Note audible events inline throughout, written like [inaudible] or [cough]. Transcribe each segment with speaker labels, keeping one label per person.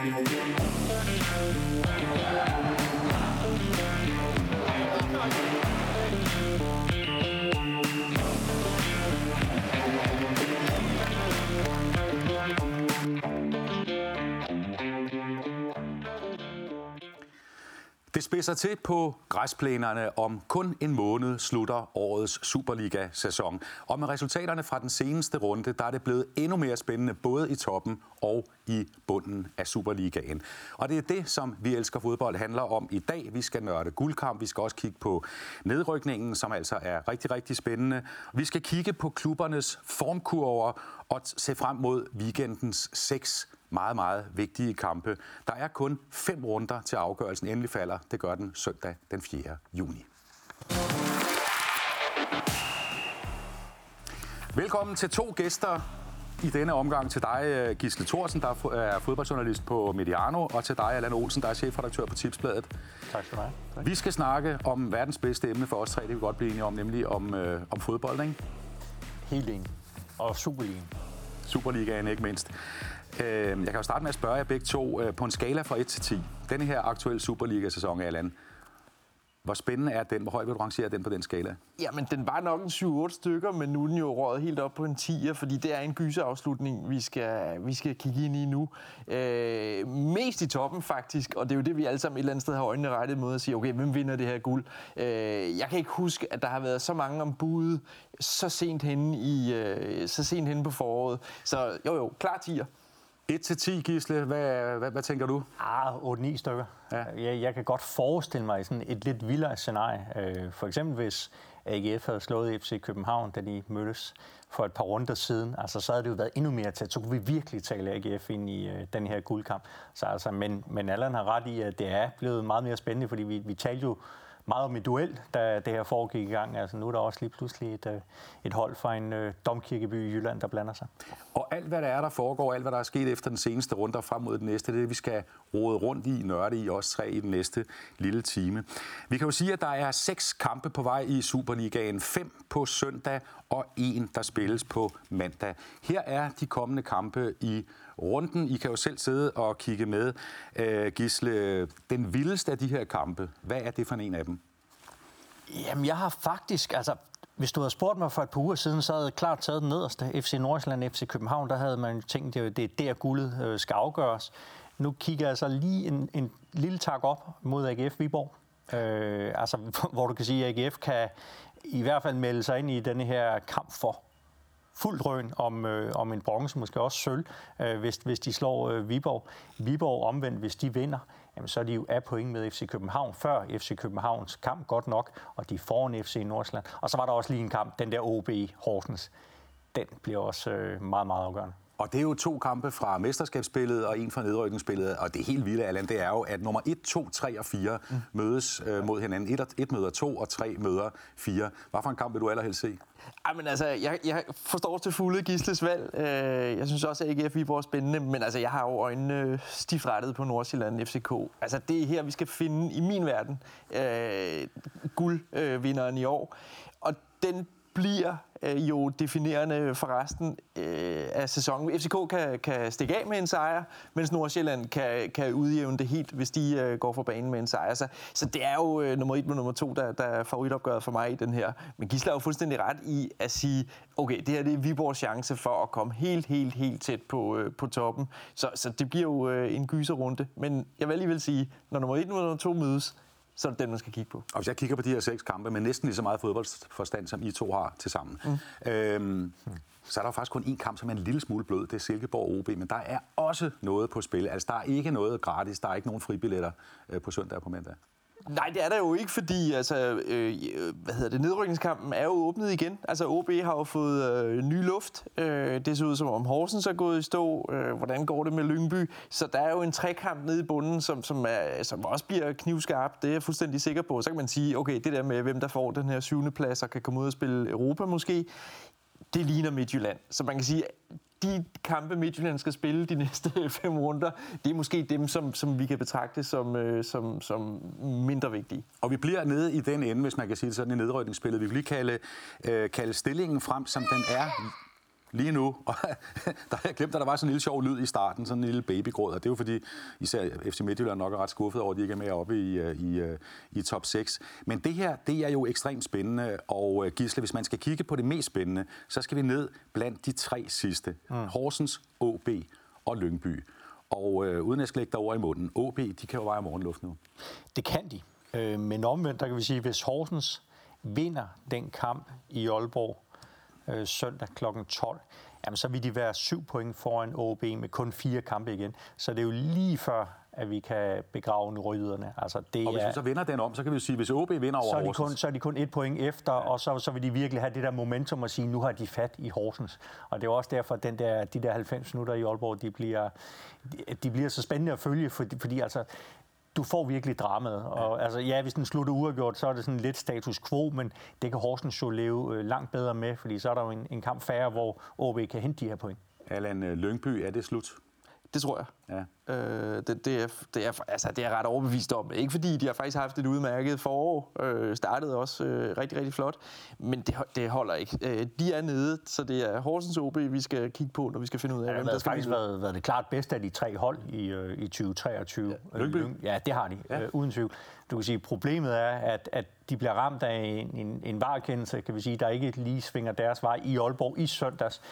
Speaker 1: Thank you. Spidser til på græsplænerne. Om kun en måned slutter årets Superliga-sæson. Og med resultaterne fra den seneste runde, der er det blevet endnu mere spændende, både i toppen og i bunden af Superligaen. Og det er det, som vi elsker fodbold handler om i dag. Vi skal nørde guldkamp, vi skal også kigge på nedrykningen, som altså er rigtig, rigtig spændende. Vi skal kigge på klubbernes formkurver og se frem mod weekendens seks meget, meget vigtige kampe. Der er kun fem runder til afgørelsen endelig falder. Det gør den søndag den 4. juni. Velkommen til to gæster i denne omgang til dig, Gisle Thorsen, der er fodboldjournalist på Mediano, og til dig, Allan Olsen, der er chefredaktør på Tipsbladet.
Speaker 2: Tak skal du have. Tak.
Speaker 1: Vi skal snakke om verdens bedste emne for os tre, det vi godt blive enige om, nemlig om, øh, om fodbold, ikke?
Speaker 2: Helt enig. Og Superligaen.
Speaker 1: Superligaen, ikke mindst. Øh, jeg kan jo starte med at spørge jer begge to øh, på en skala fra 1 til 10. Den her aktuelle Superliga-sæson, Allan, hvor spændende er den? Hvor højt vil du rangere den på den skala?
Speaker 3: Jamen, den var nok en 7-8 stykker, men nu er den jo røget helt op på en 10'er, fordi det er en gyserafslutning, vi skal, vi skal kigge ind i nu. Øh, mest i toppen faktisk, og det er jo det, vi alle sammen et eller andet sted har øjnene rettet mod at sige, okay, hvem vinder det her guld? Øh, jeg kan ikke huske, at der har været så mange om budet så sent henne, i, øh, så sent henne på foråret. Så jo jo, klar 10'er.
Speaker 1: 1-10, Gisle. Hvad, hvad, hvad tænker du?
Speaker 2: Ah, 8-9 stykker. Ja. Jeg, jeg kan godt forestille mig sådan et lidt vildere scenarie. Øh, for eksempel hvis AGF havde slået FC København, da de mødtes for et par runder siden, altså, så havde det jo været endnu mere tæt. Så kunne vi virkelig tale AGF ind i øh, den her guldkamp. Så, altså, men, men Allan har ret i, at det er blevet meget mere spændende, fordi vi, vi talte jo meget om et duel, da det her foregik i gang. Altså, nu er der også lige pludselig et, øh, et hold fra en øh, domkirkeby i Jylland, der blander sig.
Speaker 1: Og alt, hvad der er, der foregår, alt, hvad der er sket efter den seneste runde og frem mod den næste, det er det, vi skal rode rundt i, nørde i, også tre i den næste lille time. Vi kan jo sige, at der er seks kampe på vej i Superligaen. Fem på søndag og en, der spilles på mandag. Her er de kommende kampe i runden. I kan jo selv sidde og kigge med. Øh, Gisle, den vildeste af de her kampe, hvad er det for en af dem?
Speaker 2: Jamen, jeg har faktisk, altså, hvis du havde spurgt mig for et par uger siden, så havde jeg klart taget den nederste. FC Nordsjælland, FC København, der havde man tænkt, at det er der guldet øh, skal afgøres. Nu kigger jeg så lige en, en lille tak op mod AGF Viborg. Øh, altså, [laughs] hvor du kan sige, at AGF kan i hvert fald melde sig ind i denne her kamp for fuld drøn om, øh, om en bronze, måske også sølv, øh, hvis, hvis de slår øh, Viborg. Viborg omvendt, hvis de vinder, jamen, så er de jo af point med FC København før FC Københavns kamp, godt nok, og de får foran FC Nordsjælland. Og så var der også lige en kamp, den der OB Horsens. Den bliver også øh, meget, meget afgørende.
Speaker 1: Og det er jo to kampe fra mesterskabsspillet og en fra nedrykningsspillet. Og det helt vilde, Allan, det er jo, at nummer 1, 2, 3 og 4 mm. mødes øh, mod hinanden. 1, 1 møder 2, og 3 møder 4. Hvad for en kamp vil du allerhelst se?
Speaker 3: Ej, men altså, jeg, jeg forstår til fulde Gisles valg. Øh, jeg synes også, at AGF Viborg er spændende, men altså, jeg har jo øjnene stift rettet på Nordsjælland FCK. Altså, det er her, vi skal finde, i min verden, øh, guldvinderen øh, i år. Og den bliver øh, jo definerende for resten øh, af sæsonen. FCK kan, kan stikke af med en sejr, mens Nordsjælland kan, kan udjævne det helt, hvis de øh, går for banen med en sejr. Så, så det er jo øh, nummer et med nummer to, der, der er favoritopgøret for mig i den her. Men Gisler er jo fuldstændig ret i at sige, okay, det her det er Viborgs chance for at komme helt, helt, helt tæt på, øh, på toppen. Så, så det bliver jo øh, en gyserrunde. Men jeg vil alligevel sige, når nummer et og nummer to mødes, så er det den, man skal kigge på.
Speaker 1: Og hvis jeg kigger på de her seks kampe med næsten lige så meget fodboldforstand, som I to har til sammen, mm. øhm, så er der faktisk kun én kamp, som er en lille smule blød. Det er Silkeborg OB, men der er også noget på spil. Altså, der er ikke noget gratis. Der er ikke nogen fribilletter øh, på søndag og på mandag.
Speaker 3: Nej, det er der jo ikke, fordi altså, øh, øh, hvad hedder det, nedrykningskampen er jo åbnet igen. Altså OB har jo fået øh, ny luft. Øh, det ser ud som om Horsens er gået i stå. Øh, hvordan går det med Lyngby? Så der er jo en trekamp nede i bunden, som, som, er, som også bliver knivskarp. Det er jeg fuldstændig sikker på. Så kan man sige, okay, det der med, hvem der får den her syvende plads og kan komme ud og spille Europa måske, det ligner Midtjylland. Så man kan sige, de kampe, Midtjylland skal spille de næste [laughs] fem runder, det er måske dem, som, som vi kan betragte som, øh, som, som mindre vigtige.
Speaker 1: Og vi bliver nede i den ende, hvis man kan sige det sådan, i nedrykningsspillet. Vi vil lige kalde, øh, kalde stillingen frem, som den er lige nu, og [laughs] der har jeg glemt, at der var sådan en lille sjov lyd i starten, sådan en lille babygråd, og det er jo fordi, især FC Midtjylland nok er ret skuffet over, at de ikke er med oppe i, øh, i, øh, i top 6. Men det her, det er jo ekstremt spændende, og øh, Gisle, hvis man skal kigge på det mest spændende, så skal vi ned blandt de tre sidste. Mm. Horsens, OB og Lyngby. Og øh, uden at slægge dig over i munden, OB, de kan jo veje morgenluft nu.
Speaker 2: Det kan de. Øh, men omvendt, der kan vi sige, hvis Horsens vinder den kamp i Aalborg øh, søndag kl. 12, jamen så vil de være syv point foran OB med kun fire kampe igen. Så det er jo lige før, at vi kan begrave ryderne.
Speaker 1: Altså, det og hvis er, vi så vinder den om, så kan vi sige, hvis OB vinder over
Speaker 2: så er de kun, Så er de kun et point efter, ja. og så, så vil de virkelig have det der momentum at sige, nu har de fat i Horsens. Og det er også derfor, at den der, de der 90 minutter i Aalborg, de bliver, de, de bliver så spændende at følge, fordi, fordi altså, du får virkelig dramaet. Og. Altså, ja, hvis den slutter uafgjort, så er det sådan lidt status quo, men det kan Horsens jo leve øh, langt bedre med, fordi så er der jo en, en kamp færre, hvor OB kan hente de her point.
Speaker 1: Allan øh, Lyngby, er det slut?
Speaker 3: Det tror jeg. Ja. Øh, det, det, er, det, er, altså, det er ret overbevist om. Ikke fordi de har faktisk haft et udmærket forår. Øh, startede også øh, rigtig, rigtig flot. Men det, det holder ikke. Øh, de er nede, så det er Horsens OB, vi skal kigge på, når vi skal finde ud af, ja, hvem
Speaker 2: der skal faktisk været, været det klart bedste af de tre hold i, øh, i 2023. Ja. Lyngby? Ja, det har de, ja. øh, uden tvivl. Du kan sige, problemet er, at, at de bliver ramt af en, en, en varekendelse, kan vi sige, der ikke lige svinger deres vej i Aalborg i søndags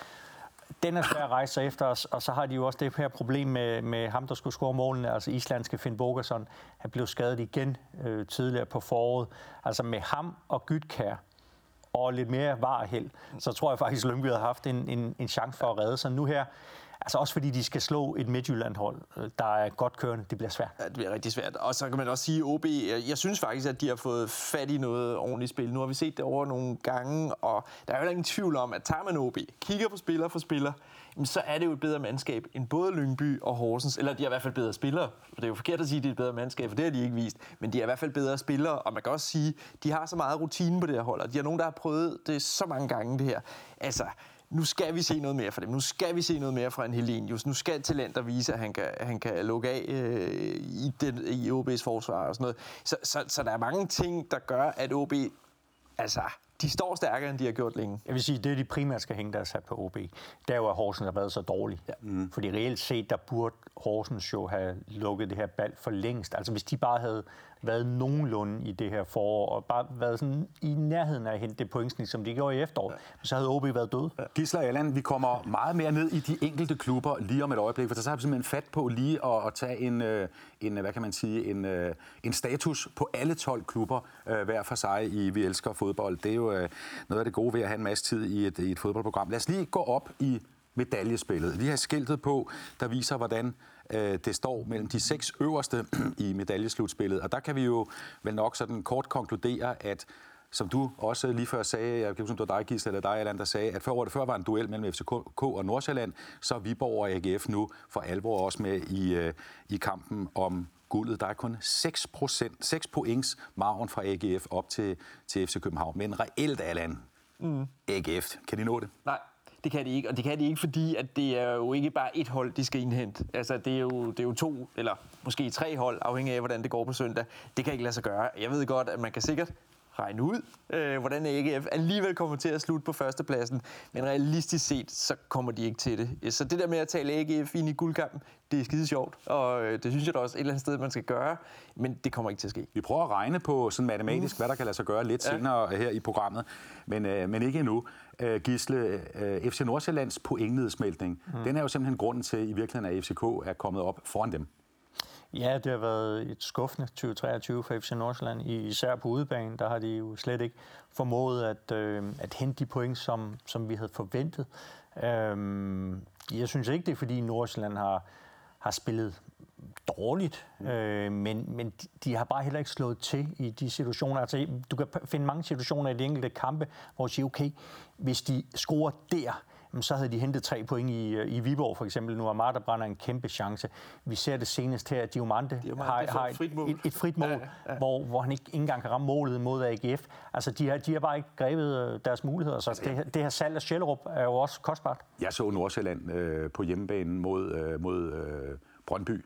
Speaker 2: den er svær at rejse sig efter os, og så har de jo også det her problem med, med ham, der skulle score målene, altså islandske Finn Bogason. Han blev skadet igen øh, tidligere på foråret. Altså med ham og Gytkær og lidt mere varehæld, så tror jeg faktisk, at Lyngby havde haft en, en, en chance for at redde sig. Nu her Altså også fordi de skal slå et Midtjylland-hold, øh, der er godt kørende. Det bliver svært.
Speaker 3: Ja, det bliver rigtig svært. Og så kan man også sige, OB, jeg synes faktisk, at de har fået fat i noget ordentligt spil. Nu har vi set det over nogle gange, og der er jo ingen tvivl om, at tager man OB, kigger på spiller for spiller, så er det jo et bedre mandskab end både Lyngby og Horsens. Eller de er i hvert fald bedre spillere. Det er jo forkert at sige, at det er et bedre mandskab, for det har de ikke vist. Men de er i hvert fald bedre spillere, og man kan også sige, at de har så meget rutine på det her hold, og de har nogen, der har prøvet det så mange gange, det her. Altså, nu skal vi se noget mere fra dem. Nu skal vi se noget mere fra en Helenius. Nu skal talenter vise, at han kan, han kan lukke af øh, i, den, i OB's forsvar og sådan noget. Så, så, så der er mange ting, der gør, at OB altså, de står stærkere, end de har gjort længe.
Speaker 2: Jeg vil sige, det de primært skal hænge deres hat på OB, er jo, at Horsens har været så dårlig. Ja. Mm. Fordi reelt set, der burde Horsens jo have lukket det her bal for længst. Altså hvis de bare havde været nogenlunde i det her forår, og bare været sådan i nærheden af at hente det pointsnit, som de gjorde i efteråret, ja. så havde OB været død. Ja.
Speaker 1: Gisler Allan, vi kommer meget mere ned i de enkelte klubber lige om et øjeblik, for så har vi simpelthen fat på lige at, at tage en, øh, en, hvad kan man sige, en, øh, en status på alle 12 klubber øh, hver for sig i Vi Elsker Fodbold. Det er jo noget af det gode ved at have en masse tid i et, i et fodboldprogram. Lad os lige gå op i medaljespillet. Vi har skiltet på, der viser, hvordan øh, det står mellem de seks øverste [clears throat] i medaljeslutspillet. Og der kan vi jo vel nok sådan kort konkludere, at som du også lige før sagde, jeg kan huske, om det var dig, Gisle, eller dig, eller der sagde, at før året før var en duel mellem FCK og Nordsjælland, så er Viborg og AGF nu for alvor også med i, øh, i kampen om guldet. Der er kun 6%, 6 points margen fra AGF op til, til FC København. Men reelt, Allan, mm. AGF, kan de nå det?
Speaker 3: Nej, det kan de ikke, og det kan de ikke, fordi at det er jo ikke bare et hold, de skal indhente. Altså, det er jo, det er jo to, eller måske tre hold, afhængig af, hvordan det går på søndag. Det kan ikke lade sig gøre. Jeg ved godt, at man kan sikkert regne ud, øh, hvordan AGF alligevel kommer til at slutte på førstepladsen. Men realistisk set, så kommer de ikke til det. Så det der med at tale AGF ind i guldkampen, det er skide sjovt. Og øh, det synes jeg da også et eller andet sted, man skal gøre. Men det kommer ikke til at ske.
Speaker 1: Vi prøver at regne på sådan matematisk, mm. hvad der kan lade sig gøre lidt ja. senere her i programmet. Men, øh, men ikke endnu. Øh, Gisle, øh, FC Nordsjællands pointnedsmeltning, mm. den er jo simpelthen grunden til, i virkeligheden, at FCK er kommet op foran dem.
Speaker 2: Ja, det har været et skuffende 2023 for FC Nordsjælland. Især på udebanen, der har de jo slet ikke formået at, øh, at hente de point, som, som vi havde forventet. Øh, jeg synes ikke, det er fordi Nordsjælland har, har spillet dårligt, øh, men, men de har bare heller ikke slået til i de situationer. Altså, du kan finde mange situationer i de enkelte kampe, hvor du siger, okay, hvis de scorer der, så havde de hentet tre point i, øh, i Viborg for eksempel. Nu er Marta brænder en kæmpe chance. Vi ser det senest her, at Diomante, Diomante har, har et, frit mål, et, et frit mål ja, ja. Hvor, hvor han ikke, ikke engang kan ramme målet mod AGF. Altså, de har, de har bare ikke grebet øh, deres muligheder. Så altså, det, det her salg af Sjællerup er jo også kostbart.
Speaker 1: Jeg så Nordsjælland øh, på hjemmebanen mod, øh, mod øh, Brøndby.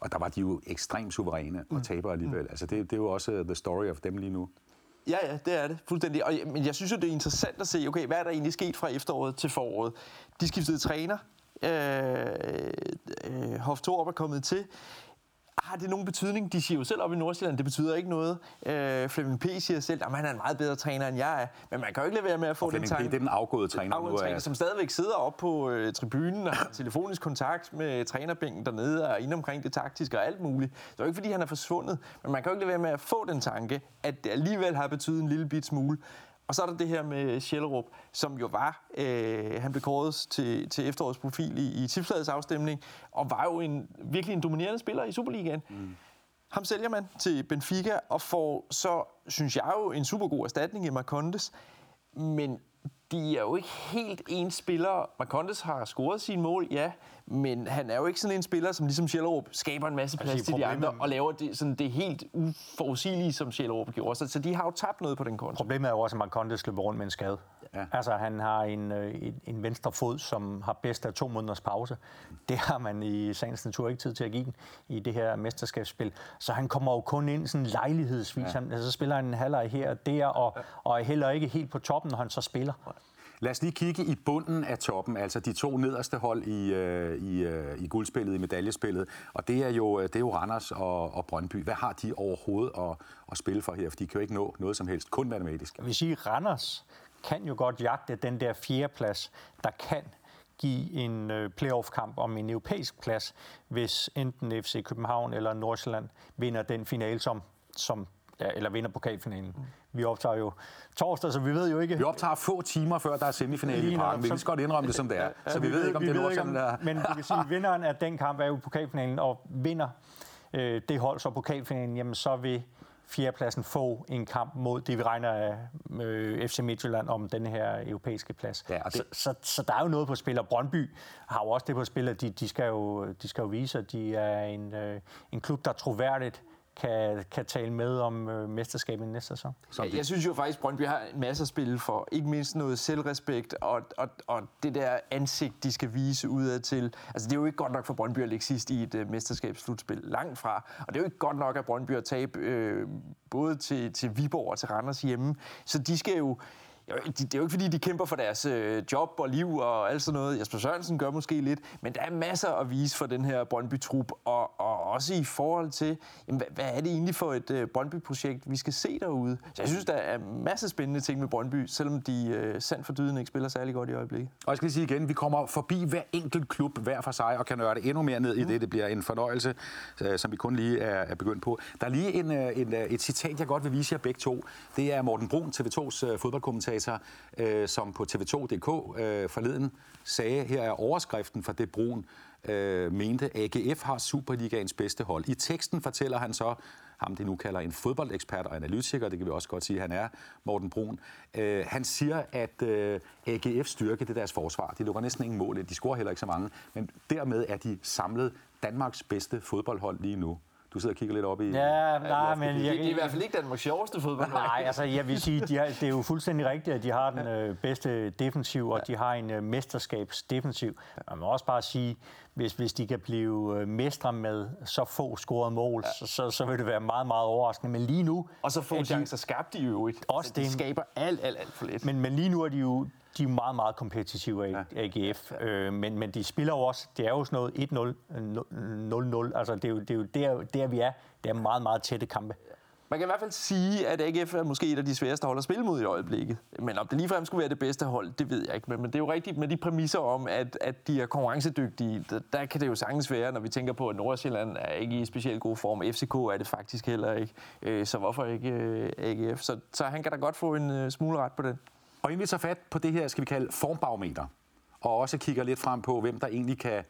Speaker 1: Og der var de jo ekstremt suveræne og mm. taber alligevel. Mm. Altså det, det er jo også the story of dem lige nu.
Speaker 3: Ja, ja, det er det. Fuldstændig. Og, men jeg synes jo, det er interessant at se, okay, hvad er der egentlig sket fra efteråret til foråret? De skiftede træner. Øh, øh, Hof Torup er kommet til har det nogen betydning? De siger jo selv op i Nordsjælland, det betyder ikke noget. Øh, Flemming P. siger selv, at han er en meget bedre træner, end jeg er. Men man kan jo ikke lade være med at få den tanke.
Speaker 1: Det er den afgåede træner,
Speaker 3: afgåede træner som stadigvæk sidder op på øh, tribunen og har telefonisk kontakt med trænerbænken dernede og ind omkring det taktiske og alt muligt. Det er jo ikke, fordi han er forsvundet, men man kan jo ikke lade være med at få den tanke, at det alligevel har betydet en lille bit smule. Og så er der det her med Schellerup, som jo var, øh, han blev kåret til, til efterårets profil i, i Tipsladets afstemning, og var jo en, virkelig en dominerende spiller i Superligaen. Mm. Ham sælger man til Benfica, og får så, synes jeg jo, en super god erstatning i Marcondes. Men de er jo ikke helt ens spillere. Marcondes har scoret sine mål, ja, men han er jo ikke sådan en spiller, som ligesom Schellerup skaber en masse plads altså, til de andre, og laver det, sådan det helt uforudsigelige, som Schellerup gjorde. Så, så de har jo tabt noget på den konto.
Speaker 2: Problemet er jo også, at Marcondes løber rundt med en skade. Ja. Altså, han har en, øh, en, en venstre fod, som har bedst af to måneders pause. Det har man i sagens natur ikke tid til at give i det her mesterskabsspil. Så han kommer jo kun ind sådan lejlighedsvis. Ja. Han, altså, så spiller han en halvleg her og der, og, og er heller ikke helt på toppen, når han så spiller.
Speaker 1: Lad os lige kigge i bunden af toppen, altså de to nederste hold i, øh, i, øh, i guldspillet, i medaljespillet. Og det er jo, det er jo Randers og, og Brøndby. Hvad har de overhovedet at, at spille for her? For de kan jo ikke nå noget som helst, kun matematisk.
Speaker 2: Jeg vil sige, Randers kan jo godt jagte den der fjerdeplads, der kan give en øh, playoff-kamp om en europæisk plads, hvis enten FC København eller Nordsjælland vinder den finale, som, som ja, eller vinder pokalfinalen. Vi optager jo torsdag, så vi ved jo ikke...
Speaker 1: Vi optager få timer før der er semifinale i Parken. Vi kan godt indrømme det, som det er. Ja, så vi, vi ved ikke, om det er Nordsjælland, der...
Speaker 2: Men
Speaker 1: det
Speaker 2: vil sige, at vinderen af den kamp er jo pokalfinalen, og vinder øh, det hold så pokalfinalen, jamen så vil fjerdepladsen få en kamp mod det, vi regner af øh, FC Midtjylland om den her europæiske plads. Ja, det... så, så, så der er jo noget på spil, og Brøndby har jo også det på spil, at de, de, skal, jo, de skal jo vise, at de er en, øh, en klub, der troværdigt kan, kan tale med om øh, mesterskabet næste sæson.
Speaker 3: Ja, jeg synes jo faktisk, at Brøndby har en masse at spille for. Ikke mindst noget selvrespekt og, og, og det der ansigt, de skal vise udad til. Altså, det er jo ikke godt nok for Brøndby at ligge sidst i et øh, mesterskabsslutspil. Langt fra. Og det er jo ikke godt nok, at Brøndby at tabe øh, både til, til Viborg og til Randers hjemme. Så de skal jo det er jo ikke fordi, de kæmper for deres øh, job og liv og alt sådan noget. Jesper Sørensen gør måske lidt, men der er masser at vise for den her Brøndby-trup, og, og også i forhold til, jamen, hvad, hvad er det egentlig for et øh, Brøndby-projekt, vi skal se derude? Så jeg synes, der er masser af spændende ting med Brøndby, selvom de øh, sandt for dyden ikke spiller særlig godt i øjeblikket.
Speaker 1: Og jeg skal lige sige igen, vi kommer forbi hver enkelt klub hver for sig, og kan nørde endnu mere ned i mm. det. Det bliver en fornøjelse, øh, som vi kun lige er, er begyndt på. Der er lige en, en, et citat, jeg godt vil vise jer begge to. Det er Morten Brun, TV2's øh, fodboldkommentator, kommentator, øh, som på TV2.dk øh, forleden sagde, her er overskriften for det Brun øh, mente, AGF har Superligaens bedste hold. I teksten fortæller han så, ham det nu kalder en fodboldekspert og analytiker, det kan vi også godt sige, han er, Morten Brun. Øh, han siger, at øh, AGF styrke det deres forsvar. De lukker næsten ingen mål, de scorer heller ikke så mange, men dermed er de samlet Danmarks bedste fodboldhold lige nu. Du sidder og kigger lidt op i...
Speaker 2: Ja, nej, men...
Speaker 3: Jeg, det er i hvert fald ikke Danmarks sjoveste fodbold.
Speaker 2: Nej, altså jeg vil sige, de har, det er jo fuldstændig rigtigt, at de har den øh, bedste defensiv, og de har en øh, mesterskabsdefensiv. Man må også bare sige, hvis, hvis de kan blive øh, mestre med så få scorede mål, ja. så, så, så vil det være meget, meget overraskende. Men lige nu...
Speaker 3: Og så få chancer skabte de jo ikke.
Speaker 2: Også altså,
Speaker 3: det. De skaber alt, alt, alt for lidt.
Speaker 2: Men, men lige nu er de jo de er meget, meget kompetitive af ja. AGF, ja. øh, men, men de spiller jo også, det er jo sådan noget 1-0, 0-0, altså det er jo, det er jo der, der, vi er. Det er meget, meget tætte kampe.
Speaker 3: Man kan i hvert fald sige, at AGF er måske et af de sværeste hold at spille mod i øjeblikket. Men om det ligefrem skulle være det bedste hold, det ved jeg ikke. Men, men det er jo rigtigt med de præmisser om, at, at de er konkurrencedygtige. Der, der kan det jo sagtens være, når vi tænker på, at Nordsjælland er ikke i specielt god form. FCK er det faktisk heller ikke. Øh, så hvorfor ikke øh, AGF? Så, så han kan da godt få en øh, smule ret på den.
Speaker 1: Og inden vi tager fat på det her, skal vi kalde formbarometer, og også kigger lidt frem på, hvem der egentlig kan,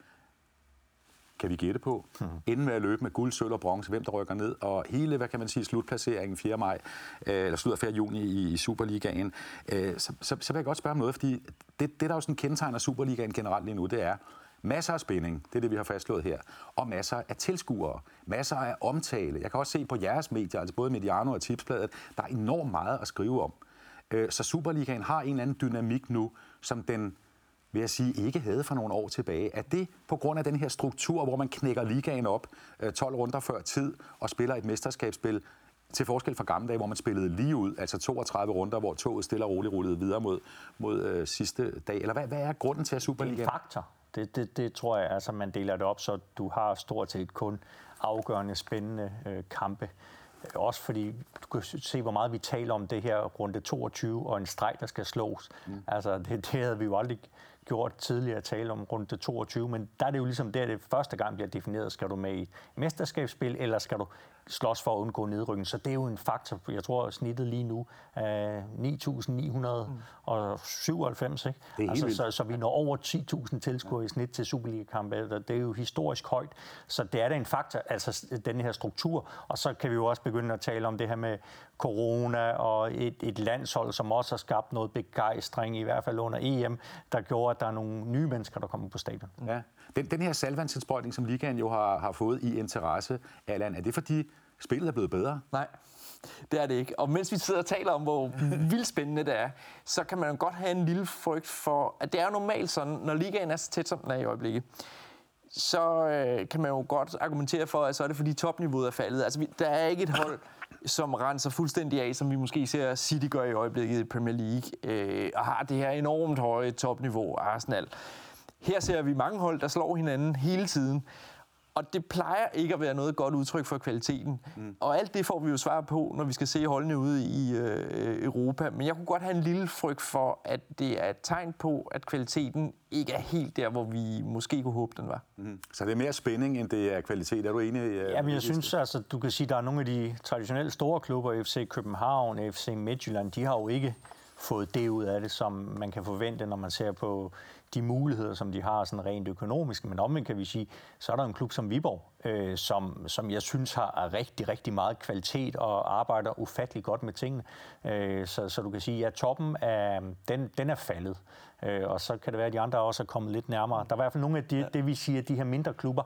Speaker 1: kan vi gætte på, mm. inden med at løbe med guld, sølv og bronze, hvem der rykker ned, og hele, hvad kan man sige, slutplaceringen 4. maj, øh, eller slut af 4. juni i, i Superligaen, øh, så, så, så vil jeg godt spørge om noget, fordi det, det der jo sådan kendetegner Superligaen generelt lige nu, det er, Masser af spænding, det er det, vi har fastslået her, og masser af tilskuere, masser af omtale. Jeg kan også se på jeres medier, altså både Mediano og Tipsbladet, der er enormt meget at skrive om. Øh, så Superligaen har en eller anden dynamik nu, som den vil jeg sige, ikke havde for nogle år tilbage. Er det på grund af den her struktur, hvor man knækker ligaen op 12 øh, runder før tid og spiller et mesterskabsspil, til forskel fra gamle dage, hvor man spillede lige ud, altså 32 runder, hvor toget stille og roligt rullede videre mod, mod øh, sidste dag? Eller hvad, hvad er grunden til, at Superligaen...
Speaker 2: Det er en faktor. Det, det, det tror jeg, altså man deler det op, så du har stort set kun afgørende, spændende øh, kampe. Også fordi du kan se, hvor meget vi taler om det her runde 22 og en streg, der skal slås. Mm. Altså, [laughs] det, det havde vi jo aldrig gjort tidligere at tale om runde 22, men der er det jo ligesom der, det første gang bliver defineret, skal du med i mesterskabsspil, eller skal du slås for at undgå nedrykning. Så det er jo en faktor. Jeg tror, snittet lige nu er 9.997, ikke? Det er altså, så, så vi når over 10.000 tilskuere i snit til Superliga-kampe. Det er jo historisk højt. Så det er da en faktor, altså den her struktur. Og så kan vi jo også begynde at tale om det her med corona og et, et landshold, som også har skabt noget begejstring, i hvert fald under EM, der gjorde, at der er nogle nye mennesker, der kommer på stadion.
Speaker 1: Ja. Den, den her salvandsindsprøjtning, som ligaen jo har, har fået i interesse, Allan, er det fordi spillet er blevet bedre?
Speaker 3: Nej, det er det ikke. Og mens vi sidder og taler om, hvor [laughs] vildt spændende det er, så kan man jo godt have en lille frygt for, at det er normalt sådan, når ligaen er så tæt, som den er i øjeblikket, så øh, kan man jo godt argumentere for, at så er det fordi topniveauet er faldet. Altså, vi, der er ikke et hold, som renser fuldstændig af, som vi måske ser City gør i øjeblikket i Premier League, øh, og har det her enormt høje topniveau, Arsenal. Her ser vi mange hold, der slår hinanden hele tiden. Og det plejer ikke at være noget godt udtryk for kvaliteten. Mm. Og alt det får vi jo svar på, når vi skal se holdene ude i øh, Europa. Men jeg kunne godt have en lille frygt for, at det er et tegn på, at kvaliteten ikke er helt der, hvor vi måske kunne håbe, den var.
Speaker 1: Mm. Så det er mere spænding, end det er kvalitet. Er du enig?
Speaker 2: Øh, ja, men jeg synes, altså, du kan sige, at der er nogle af de traditionelle store klubber, FC København, FC Midtjylland, de har jo ikke fået det ud af det, som man kan forvente, når man ser på de muligheder, som de har sådan rent økonomisk. Men omvendt kan vi sige, så er der en klub som Viborg, øh, som, som jeg synes har rigtig, rigtig meget kvalitet og arbejder ufattelig godt med tingene. Øh, så, så du kan sige, at toppen er, den, den er faldet. Øh, og så kan det være, at de andre også er kommet lidt nærmere. Der er i hvert fald nogle af de, ja. det, vi siger, de her mindre klubber,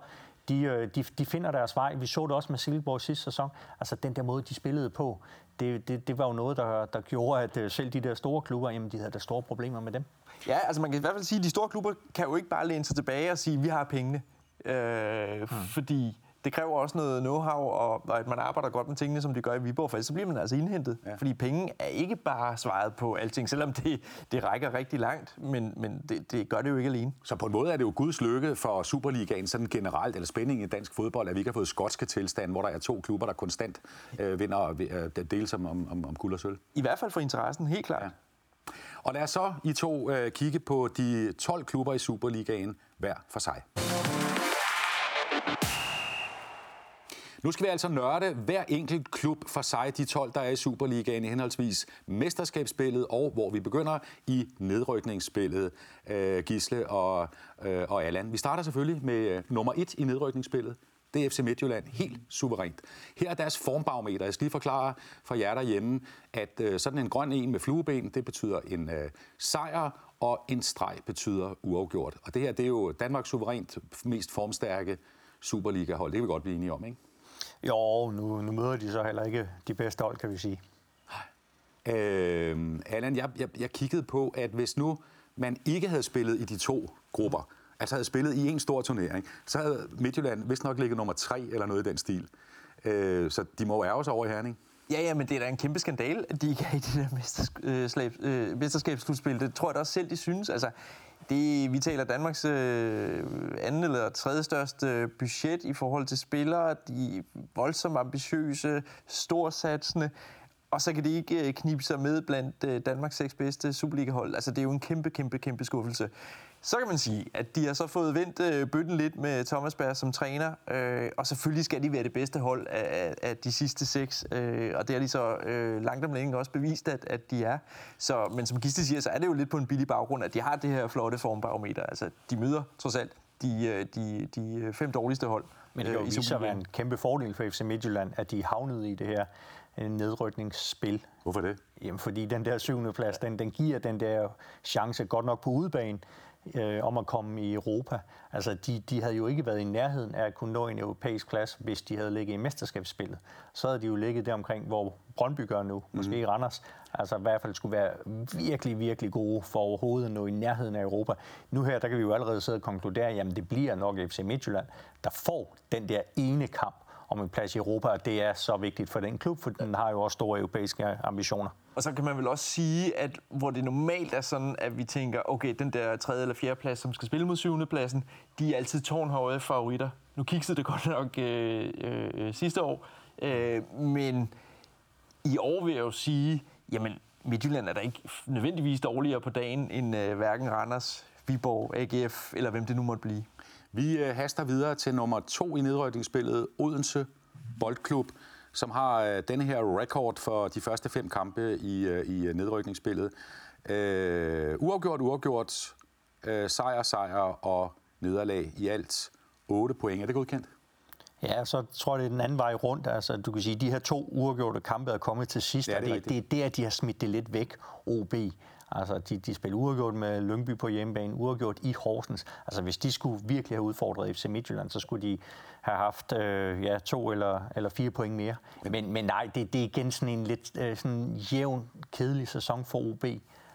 Speaker 2: de, øh, de, de finder deres vej. Vi så det også med Silkeborg sidste sæson. Altså den der måde, de spillede på, det, det, det var jo noget, der, der gjorde, at øh, selv de der store klubber, jamen de havde der store problemer med dem.
Speaker 3: Ja, altså man kan i hvert fald sige, at de store klubber kan jo ikke bare læne sig tilbage og sige, at vi har pengene. Øh, hmm. Fordi det kræver også noget know-how, og, at man arbejder godt med tingene, som de gør i Viborg, for så bliver man altså indhentet. Ja. Fordi penge er ikke bare svaret på alting, selvom det, det rækker rigtig langt, men, men det, det gør det jo ikke alene.
Speaker 1: Så på en måde er det jo Guds lykke for Superligaen sådan generelt, eller spændingen i dansk fodbold, at vi ikke har fået skotske tilstand, hvor der er to klubber, der konstant øh, vinder og øh, deles om, om, om guld og sølv.
Speaker 3: I hvert fald for interessen, helt klart. Ja.
Speaker 1: Og lad os så I to øh, kigge på de 12 klubber i Superligaen hver for sig. Nu skal vi altså nørde hver enkelt klub for sig, de 12, der er i Superligaen i henholdsvis mesterskabsspillet og hvor vi begynder i nedrykningsspillet, øh, Gisle og, øh, og Allan. Vi starter selvfølgelig med øh, nummer 1 i nedrykningsspillet, det er FC Midtjylland helt suverænt. Her er deres formbarometer. Jeg skal lige forklare for jer derhjemme, at øh, sådan en grøn en med flueben, det betyder en øh, sejr, og en streg betyder uafgjort. Og det her, det er jo Danmarks suverænt mest formstærke Superliga-hold. Det kan vi godt blive enige om, ikke?
Speaker 2: Jo, nu, nu møder de så heller ikke de bedste hold, kan vi sige.
Speaker 1: Øh, Allan, jeg, jeg, jeg kiggede på, at hvis nu man ikke havde spillet i de to grupper, altså havde spillet i en stor turnering, så havde Midtjylland vist nok ligget nummer tre eller noget i den stil. Øh, så de må ærge sig over i Herning.
Speaker 3: Ja, ja, men det er da en kæmpe skandal, at de ikke er i det der mesterskab, øh, øh, mesterskabsslutspil. Det tror jeg da også selv, de synes. Altså, det, vi taler Danmarks øh, anden eller tredje største øh, budget i forhold til spillere. De er voldsomt ambitiøse, storsatsende. Og så kan de ikke øh, knibe sig med blandt Danmarks seks bedste Superliga-hold. Altså, det er jo en kæmpe, kæmpe, kæmpe skuffelse. Så kan man sige, at de har så fået vendt øh, bøtten lidt med Thomas Berg som træner, øh, og selvfølgelig skal de være det bedste hold af, af de sidste seks, øh, og det har de så øh, langt om længe også bevist, at, at de er. Så, men som Gisle siger, så er det jo lidt på en billig baggrund, at de har det her flotte formbarometer. Altså, de møder trods alt de, øh, de, de fem dårligste hold.
Speaker 2: Men det kan jo vise sig at være en kæmpe fordel for FC Midtjylland, at de havnede i det her nedrykningsspil.
Speaker 1: Hvorfor det?
Speaker 2: Jamen, fordi den der syvende plads, den, den giver den der chance godt nok på udebane, øh, om at komme i Europa. Altså, de, de havde jo ikke været i nærheden af at kunne nå en europæisk plads, hvis de havde ligget i mesterskabsspillet. Så havde de jo ligget der omkring, hvor Brøndby gør nu, måske mm. Randers. Altså i hvert fald skulle være virkelig, virkelig gode for overhovedet at nå i nærheden af Europa. Nu her, der kan vi jo allerede sidde og konkludere, jamen det bliver nok FC Midtjylland, der får den der ene kamp om en plads i Europa, og det er så vigtigt for den klub, for den har jo også store europæiske ambitioner.
Speaker 3: Og så kan man vel også sige, at hvor det normalt er sådan, at vi tænker, okay, den der tredje eller fjerde plads, som skal spille mod syvende pladsen, de er altid tårnhøje favoritter. Nu kiggede det godt nok øh, øh, øh, sidste år, øh, men i år vil jeg jo sige, jamen Midtjylland er da ikke nødvendigvis dårligere på dagen end øh, hverken Randers, Viborg, AGF eller hvem det nu måtte blive.
Speaker 1: Vi øh, haster videre til nummer to i nedrykningsspillet, Odense Boldklub, som har øh, denne her rekord for de første fem kampe i, øh, i øh, nedrykningsspillet. Øh, uafgjort, uafgjort, øh, sejr, sejr og nederlag i alt 8 point. Er det godkendt?
Speaker 2: Ja, så tror jeg, det er den anden vej rundt. Altså, du kan sige, at de her to uafgjorte kampe er kommet til sidst,
Speaker 1: Ja,
Speaker 2: og
Speaker 1: det er
Speaker 2: det, det er der, de har smidt det lidt væk, OB. Altså, de, de spiller uafgjort med Lyngby på hjemmebane, uafgjort i Horsens. Altså, hvis de skulle virkelig have udfordret FC Midtjylland, så skulle de have haft øh, ja, to eller, eller fire point mere. Men, men nej, det, det er igen sådan en lidt øh, sådan jævn, kedelig sæson for OB.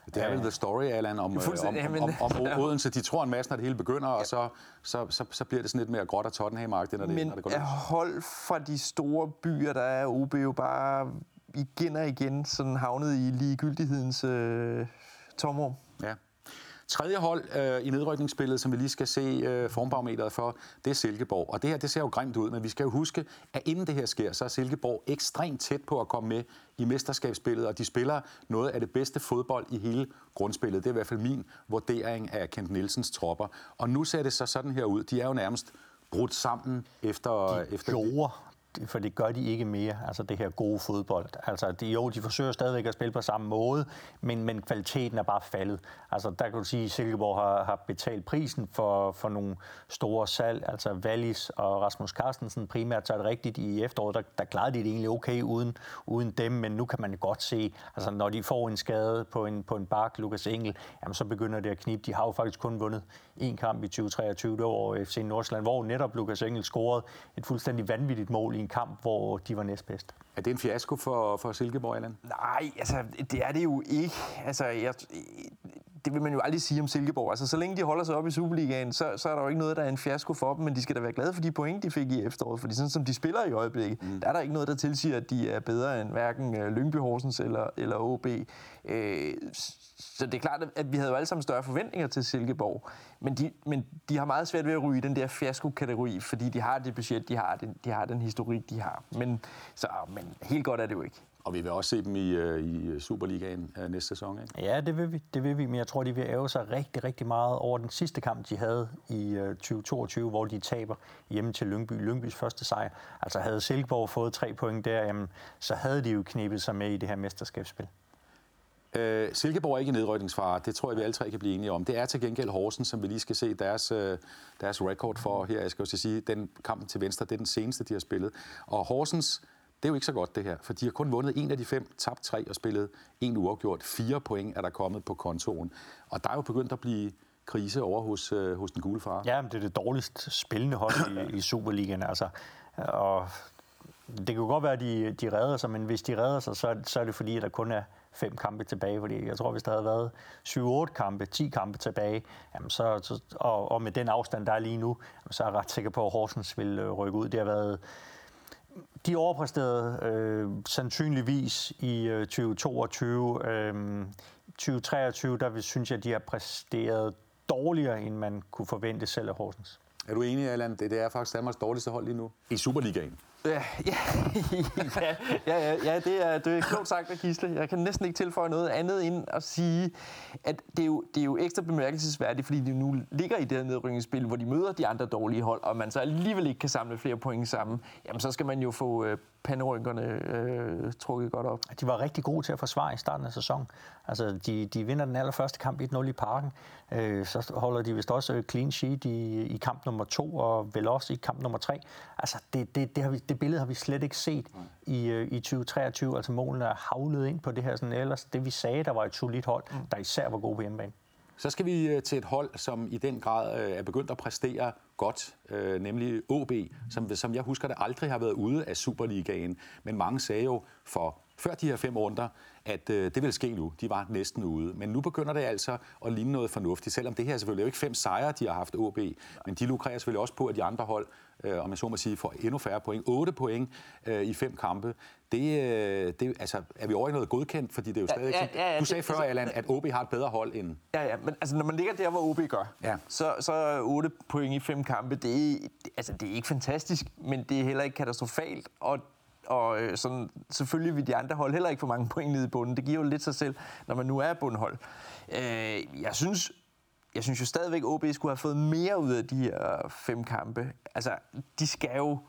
Speaker 1: Det er vel the story, Allan, om, øh, om, om, om, om Odense. De tror en masse, når det hele begynder, og så, så, så, så bliver det sådan lidt mere gråt og tottenham når det,
Speaker 3: Men
Speaker 1: når det går
Speaker 3: er
Speaker 1: løs.
Speaker 3: hold fra de store byer, der er OB jo bare igen og igen sådan havnet i ligegyldighedens øh, tomrum.
Speaker 1: Ja. Tredje hold øh, i nedrykningsspillet, som vi lige skal se øh, formbarometeret for, det er Silkeborg. Og det her, det ser jo grimt ud, men vi skal jo huske, at inden det her sker, så er Silkeborg ekstremt tæt på at komme med i mesterskabsspillet, og de spiller noget af det bedste fodbold i hele grundspillet. Det er i hvert fald min vurdering af Kent Nielsens tropper. Og nu ser det så sådan her ud. De er jo nærmest brudt sammen efter...
Speaker 2: de
Speaker 1: efter
Speaker 2: gjorde, for det gør de ikke mere, altså det her gode fodbold. Altså, de, jo, de forsøger stadigvæk at spille på samme måde, men, men kvaliteten er bare faldet. Altså, der kan du sige, at Silkeborg har, har betalt prisen for, for nogle store salg, altså Wallis og Rasmus Carstensen primært, så er det rigtigt, i efteråret, der, der klarede de det egentlig okay uden, uden dem, men nu kan man godt se, altså når de får en skade på en, på en bak, Lukas Engel, jamen, så begynder det at knibe. De har jo faktisk kun vundet en kamp i 2023, det var over FC Nordsjælland, hvor netop Lukas Engel scorede et fuldstændig vanvittigt mål i en kamp, hvor de var næstbedst.
Speaker 1: Er det en fiasko for, for Silkeborg, Allan?
Speaker 3: Nej, altså, det er det jo ikke. Altså, jeg, det vil man jo aldrig sige om Silkeborg. Altså, så længe de holder sig op i Superligaen, så, så er der jo ikke noget, der er en fiasko for dem, men de skal da være glade for de point, de fik i efteråret. Fordi sådan som de spiller i øjeblikket, mm. der er der ikke noget, der tilsiger, at de er bedre end hverken øh, Lyngby Horsens eller, eller OB. Øh, så det er klart, at vi havde jo alle sammen større forventninger til Silkeborg. Men de, men de har meget svært ved at ryge i den der fiasko-kategori, fordi de har det budget, de har, den, de har den historik, de har. Men, så, men helt godt er det jo ikke.
Speaker 1: Og vi vil også se dem i, øh, i Superligaen øh, næste sæson, ikke?
Speaker 2: Ja, det vil vi, det vil vi, men jeg tror, de vil æve sig rigtig, rigtig meget over den sidste kamp, de havde i øh, 2022, hvor de taber hjemme til Lyngby. Lyngbys første sejr. Altså havde Silkeborg fået tre point der, jamen, så havde de jo knebet sig med i det her mesterskabsspil.
Speaker 1: Øh, Silkeborg er ikke i nedrykningsfare. Det tror jeg, vi alle tre kan blive enige om. Det er til gengæld Horsens, som vi lige skal se deres, øh, deres record for her. Jeg skal også sige, den kamp til venstre, det er den seneste, de har spillet. Og Horsens, det er jo ikke så godt det her, for de har kun vundet en af de fem, tabt tre og spillet en uafgjort. Fire point er der kommet på kontoen. Og der er jo begyndt at blive krise over hos, øh, hos den gule far.
Speaker 2: Ja, men det er det dårligst spillende hold i, i Superligaen. Altså, og det kan jo godt være, at de, de redder sig, men hvis de redder sig, så, så er det fordi, at der kun er fem kampe tilbage. Fordi jeg tror, hvis der havde været 7-8 kampe, 10 kampe tilbage, jamen så, og, og med den afstand, der er lige nu, jamen så er jeg ret sikker på, at Horsens vil øh, rykke ud. Det har været de overpræsterede øh, sandsynligvis i øh, 2022. Øh, 2023, der vil, synes jeg, de har præsteret dårligere, end man kunne forvente selv af Horsens.
Speaker 1: Er du enig, Allan? Det, det er faktisk Danmarks dårligste hold lige nu. I Superligaen.
Speaker 3: Ja, [laughs] ja, ja, ja, ja, det, er, det er klogt sagt af Gisle. Jeg kan næsten ikke tilføje noget andet end at sige, at det er jo, det er jo ekstra bemærkelsesværdigt, fordi de nu ligger i det her nedrykningsspil, hvor de møder de andre dårlige hold, og man så alligevel ikke kan samle flere point sammen. Jamen, så skal man jo få øh, panderynkerne øh, trukket godt op.
Speaker 2: De var rigtig gode til at forsvare i starten af sæsonen. Altså, de, de vinder den allerførste kamp 1-0 i parken. Øh, så holder de vist også clean sheet i, i kamp nummer to, og vel også i kamp nummer tre. Altså, det, det, det, har vi, det billede har vi slet ikke set i, øh, i 2023. Altså, målene er havlet ind på det her sådan ellers. Det vi sagde, der var et solidt hold, der især var gode på hjemmebane.
Speaker 1: Så skal vi øh, til et hold, som i den grad øh, er begyndt at præstere godt, øh, nemlig OB, som, som jeg husker, det aldrig har været ude af Superligaen. Men mange sagde jo for før de her fem runder, at øh, det vil ske nu. De var næsten ude. Men nu begynder det altså at ligne noget fornuftigt, selvom det her selvfølgelig er jo ikke fem sejre, de har haft OB, men de lukrerer selvfølgelig også på, at de andre hold, øh, om jeg så må sige, får endnu færre point. 8 point øh, i fem kampe. Det, øh, det, altså, er vi over i noget godkendt? Fordi det er jo stadig... Ja, ja, ja, du sagde det, før, altså- Allan, at OB har et bedre hold end...
Speaker 3: Ja, ja, men altså, når man ligger der, hvor OB gør, ja. så, så er 8 point i fem kampe, det er, altså, det er ikke fantastisk, men det er heller ikke katastrofalt. Og og øh, sådan, selvfølgelig vil de andre hold heller ikke få mange point nede i bunden. Det giver jo lidt sig selv, når man nu er bundhold. Øh, jeg synes, jeg synes jo stadigvæk, at OB skulle have fået mere ud af de her fem kampe. Altså, de skal jo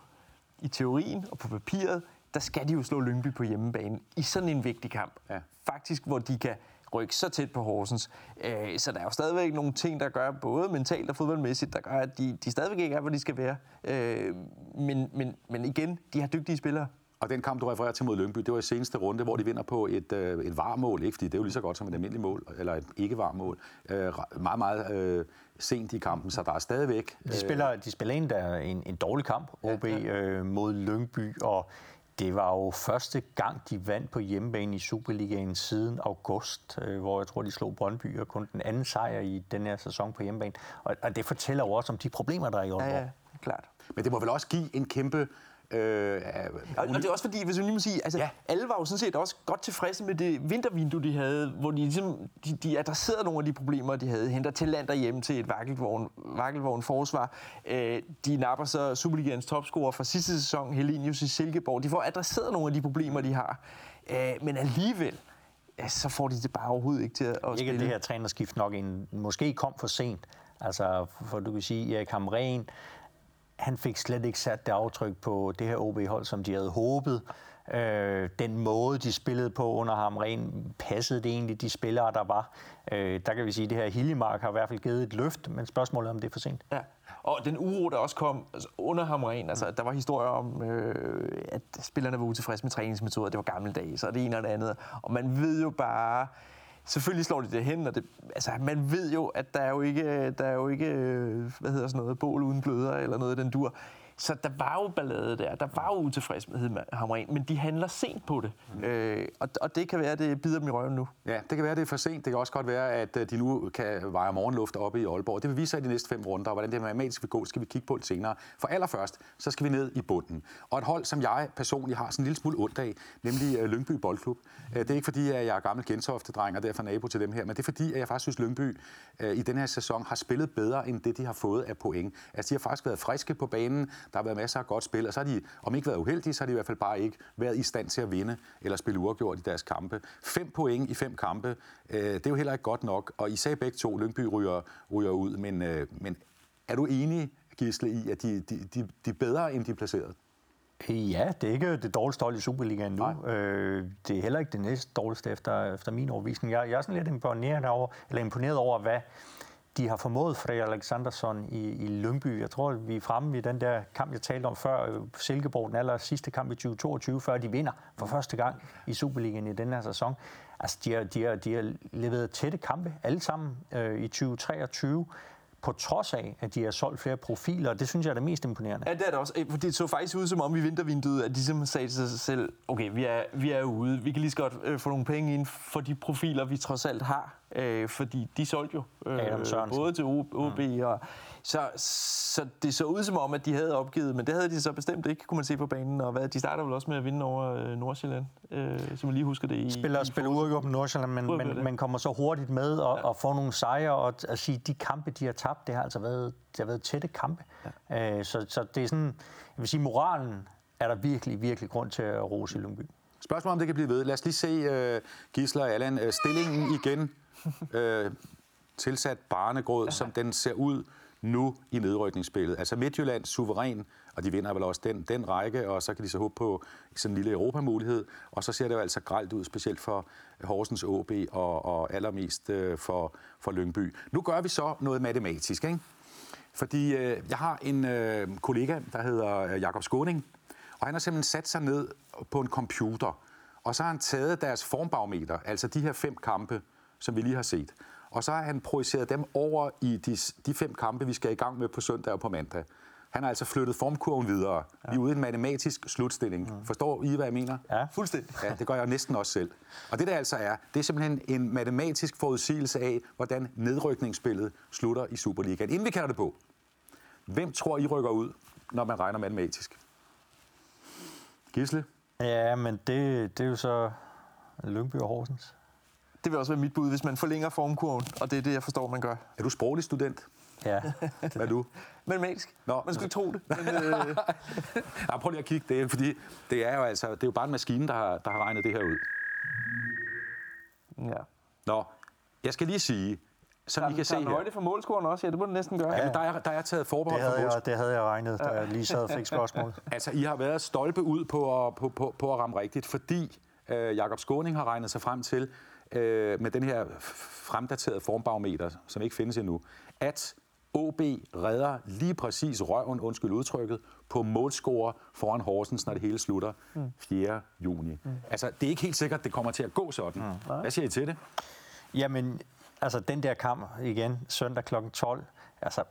Speaker 3: i teorien og på papiret, der skal de jo slå Lyngby på hjemmebane i sådan en vigtig kamp. Ja. Faktisk, hvor de kan rykke så tæt på Horsens. Øh, så der er jo stadigvæk nogle ting, der gør, både mentalt og fodboldmæssigt, der gør, at de, de stadigvæk ikke er, hvor de skal være. Øh, men, men, men igen, de har dygtige spillere.
Speaker 1: Og den kamp, du refererer til mod Lyngby, det var i seneste runde, hvor de vinder på et, øh, et varmål, ikke? fordi det er jo lige så godt som et almindeligt mål, eller et ikke-varmål. Øh, meget, meget øh, sent i kampen, så der er stadigvæk...
Speaker 2: Øh... De spiller, de spiller en, der en, en dårlig kamp, OB, ja, ja. Øh, mod Lyngby, og det var jo første gang, de vandt på hjemmebane i Superligaen siden august, øh, hvor jeg tror, de slog Brøndby, og kun den anden sejr i den her sæson på hjemmebane. Og, og det fortæller jo også om de problemer, der er i Aalborg. Ja, ja,
Speaker 3: klart.
Speaker 1: Men det må vel også give en kæmpe
Speaker 3: Øh, og, og det er også fordi, hvis vi lige må sige, altså, ja. alle var jo sådan set også godt tilfredse med det vintervindue, de havde, hvor de, ligesom, de, de adresserede nogle af de problemer, de havde. Henter til land hjem til et vakkelvogn, vakkelvogn forsvar. Øh, de napper så Superligans topscorer fra sidste sæson, Helinius i Silkeborg. De får adresseret nogle af de problemer, de har. Øh, men alligevel, ja, så får de det bare overhovedet ikke til at, at
Speaker 2: Ikke det her trænerskift nok en, måske kom for sent. Altså, for du kan sige, Erik Hamren, han fik slet ikke sat det aftryk på det her OB-hold, som de havde håbet. Øh, den måde, de spillede på under ham, rent passede det egentlig de spillere, der var. Øh, der kan vi sige, at det her Hiljemark har i hvert fald givet et løft, men spørgsmålet er, om det er for sent. Ja.
Speaker 3: Og den uro, der også kom altså under Hamren, altså der var historier om, øh, at spillerne var utilfredse med træningsmetoder, det var gammeldags, og det ene og det andet. Og man ved jo bare, selvfølgelig slår de det hen, og det, altså, man ved jo, at der er jo ikke, der er jo ikke øh, hvad hedder sådan noget, bål uden bløder eller noget den dur. Så der var jo ballade der, der var jo utilfredshed med Hamren, men de handler sent på det. Mm. Øh, og, og det kan være, at det bider dem i røven nu.
Speaker 1: Ja, det kan være, at det er for sent. Det kan også godt være, at øh, de nu kan veje morgenluft oppe i Aalborg. Det vil vise sig i de næste fem runder, og hvordan det matematisk vil gå, skal vi kigge på lidt senere. For allerførst, så skal vi ned i bunden. Og et hold, som jeg personligt har sådan en lille smule ondt af, nemlig øh, Lyngby Boldklub. Øh, det er ikke fordi, at jeg er gammel Gentofte-dreng og derfor nabo til dem her, men det er fordi, at jeg faktisk synes, Lyngby i den her sæson har spillet bedre end det, de har fået af point. Altså, de har faktisk været friske på banen. Der har været masser af godt spil, og så har de, om ikke været uheldige, så har de i hvert fald bare ikke været i stand til at vinde eller spille uafgjort i deres kampe. Fem point i fem kampe, øh, det er jo heller ikke godt nok, og I sagde begge to, Lyngby ryger, ryger ud, men, øh, men er du enig, Gisle, i, at de, de, de, de er bedre, end de er placeret?
Speaker 2: Ja, det er ikke det dårligste hold i Superligaen nu. Øh, det er heller ikke det næste dårligste efter, efter min overvisning. Jeg, jeg er sådan lidt imponeret over, eller imponeret over, hvad, de har formået Frederik Alexandersson i, i Lyngby. Jeg tror, vi er fremme i den der kamp, jeg talte om før, øh, Silkeborg, den aller sidste kamp i 2022, før de vinder for første gang i Superligaen i den her sæson. Altså, de har, de har, de har leveret tætte kampe, alle sammen øh, i 2023 på trods af, at de har solgt flere profiler, og det synes jeg er det mest imponerende.
Speaker 3: Ja, det er det også. For det så faktisk ud som om i vintervinduet, at de simpelthen sagde til sig selv, okay, vi er, vi er ude, vi kan lige så godt øh, få nogle penge ind for de profiler, vi trods alt har, øh, fordi de solgte jo øh, både til OB mm. og så, så det så ud som om, at de havde opgivet, men det havde de så bestemt ikke, kunne man se på banen. Og hvad, de starter vel også med at vinde over øh, Nordsjælland, øh, som man lige husker det i...
Speaker 2: Spiller, i spiller uafgjort med Nordsjælland, men, men man kommer så hurtigt med og, ja. og får nogle sejre, og at sige, de kampe, de har tabt, det har altså været, det har været tætte kampe. Ja. Øh, så, så det er sådan, jeg vil sige, moralen er der virkelig, virkelig grund til at rose i Lyngby.
Speaker 1: Spørgsmål om det kan blive ved. Lad os lige se, uh, Gisler og Allan, uh, stillingen igen. Uh, tilsat barnegråd, som den ser ud nu i nedrykningsspillet. Altså Midtjylland suveræn, og de vinder vel også den, den række, og så kan de så håbe på sådan en lille Europamulighed. Og så ser det jo altså gralt ud, specielt for Horsens OB og, og allermest øh, for, for Lyngby. Nu gør vi så noget matematisk, ikke? Fordi øh, jeg har en øh, kollega, der hedder øh, Jakob Skåning, og han har simpelthen sat sig ned på en computer, og så har han taget deres formbarometer, altså de her fem kampe, som vi lige har set, og så har han projiceret dem over i de, de fem kampe, vi skal i gang med på søndag og på mandag. Han har altså flyttet formkurven videre. Ja. Vi er ude i en matematisk slutstilling. Mm. Forstår I, hvad jeg mener?
Speaker 2: Ja.
Speaker 3: Fuldstændig.
Speaker 1: Ja, det gør jeg næsten også selv. Og det der altså er, det er simpelthen en matematisk forudsigelse af, hvordan nedrykningsspillet slutter i Superligaen. Inden vi kalder det på, hvem tror I rykker ud, når man regner matematisk? Gisle?
Speaker 2: Ja, men det, det er jo så Lyngby og Horsens.
Speaker 3: Det vil også være mit bud, hvis man forlænger formkurven, og det er det, jeg forstår, man gør.
Speaker 1: Er du sproglig student?
Speaker 2: Ja.
Speaker 1: Hvad er du?
Speaker 3: Matematisk.
Speaker 1: Nå.
Speaker 3: Man skulle tro det. Men, øh, [laughs]
Speaker 1: Ja, prøv lige at kigge. Det er, fordi det er jo altså, det er jo bare en maskine, der har, der har regnet det her ud.
Speaker 3: ja.
Speaker 1: Nå, jeg skal lige sige, som I kan se her.
Speaker 3: højde for målscoren også? Ja, det må den næsten gøre.
Speaker 1: Ja, men der er, der er taget
Speaker 2: Det
Speaker 1: forbehold for
Speaker 2: havde,
Speaker 1: måls.
Speaker 2: jeg, det havde jeg regnet, da jeg lige sad og fik [laughs] spørgsmål.
Speaker 1: Altså, I har været stolpe ud på at, på, på, på at ramme rigtigt, fordi øh, Jakob Skåning har regnet sig frem til, øh, med den her fremdaterede formbarometer, som ikke findes endnu, at OB redder lige præcis røven, undskyld udtrykket, på målscorer foran Horsens, når det hele slutter 4. juni. Mm. Altså, det er ikke helt sikkert, at det kommer til at gå sådan. Mm. Hvad siger I til det?
Speaker 2: Jamen, altså den der kamp igen, søndag kl. 12, altså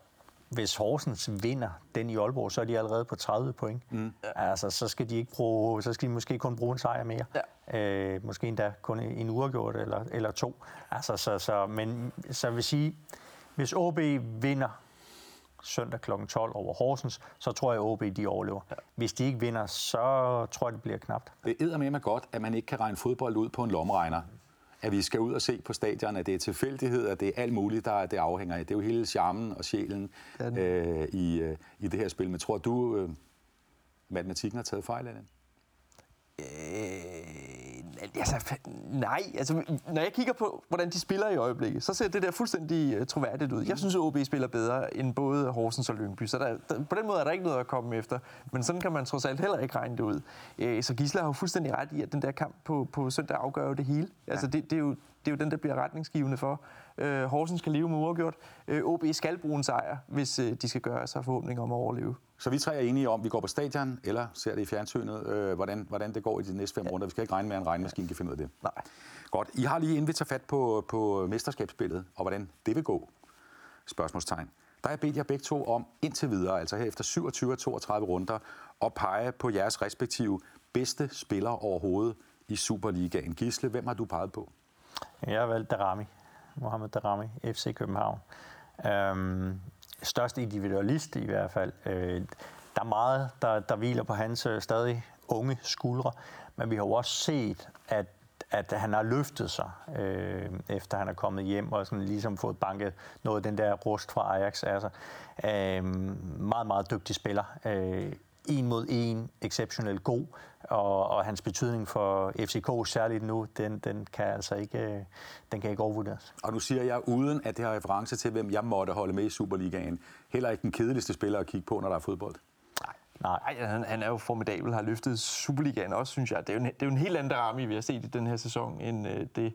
Speaker 2: hvis Horsens vinder den i Aalborg, så er de allerede på 30 point. Mm. Altså, så skal de ikke bruge, så skal de måske kun bruge en sejr mere. Ja. Øh, måske endda kun en uafgjort eller, eller to. Altså, så, så, men så vil sige, hvis OB vinder søndag kl. 12 over Horsens, så tror jeg, at OB de overlever. Ja. Hvis de ikke vinder, så tror jeg, det bliver knapt.
Speaker 1: Det er med godt, at man ikke kan regne fodbold ud på en lommeregner. At vi skal ud og se på stadion, at det er tilfældighed, at det er alt muligt, der det afhænger af. Det er jo hele charmen og sjælen øh, i, øh, i det her spil. Men tror du, øh, matematikken har taget fejl af det?
Speaker 3: Øh, altså, fa- nej, altså, når jeg kigger på, hvordan de spiller i øjeblikket, så ser det der fuldstændig uh, troværdigt ud. Jeg synes, at OB spiller bedre end både Horsens og Lyngby, så der, der, på den måde er der ikke noget at komme efter. Men sådan kan man trods alt heller ikke regne det ud. Øh, så Gisle har jo fuldstændig ret i, at den der kamp på, på søndag afgør jo det hele. Altså, det, det, er jo, det er jo den, der bliver retningsgivende for. Øh, Horsens kan leve med uafgjort. Øh, OB skal bruge en sejr, hvis øh, de skal gøre sig forhåbninger om at overleve.
Speaker 1: Så vi tre er enige om, at vi går på stadion, eller ser det i fjernsynet, øh, hvordan, hvordan det går i de næste fem ja. runder. Vi skal ikke regne med, at en regnemaskine kan finde ud af det.
Speaker 3: Nej.
Speaker 1: Godt. I har lige inden vi tager fat på, på mesterskabsspillet, og hvordan det vil gå, spørgsmålstegn. Der har jeg bedt jer begge to om indtil videre, altså her efter 27 og 32 runder, at pege på jeres respektive bedste spillere overhovedet i Superligaen. Gisle, hvem har du peget på?
Speaker 2: Jeg har valgt Darami. Mohamed Darami, FC København. Øhm, største individualist i hvert fald. Øh, der er meget, der, der hviler på hans øh, stadig unge skuldre, men vi har jo også set, at at han har løftet sig, øh, efter han er kommet hjem og sådan ligesom fået banket noget af den der rust fra Ajax. Altså, øh, meget, meget dygtig spiller. Øh, en mod en, exceptionelt god, og, og hans betydning for FCK særligt nu, den, den kan altså ikke, øh, den kan ikke overvurderes.
Speaker 1: Og nu siger jeg, uden at det har reference til, hvem jeg måtte holde med i Superligaen, heller ikke den kedeligste spiller at kigge på, når der er fodbold.
Speaker 2: Nej.
Speaker 3: Nej, han, han er jo formidabel, har løftet Superligaen også, synes jeg. Det er jo en, det er jo en helt anden Darami, vi har set i den her sæson, end øh, det,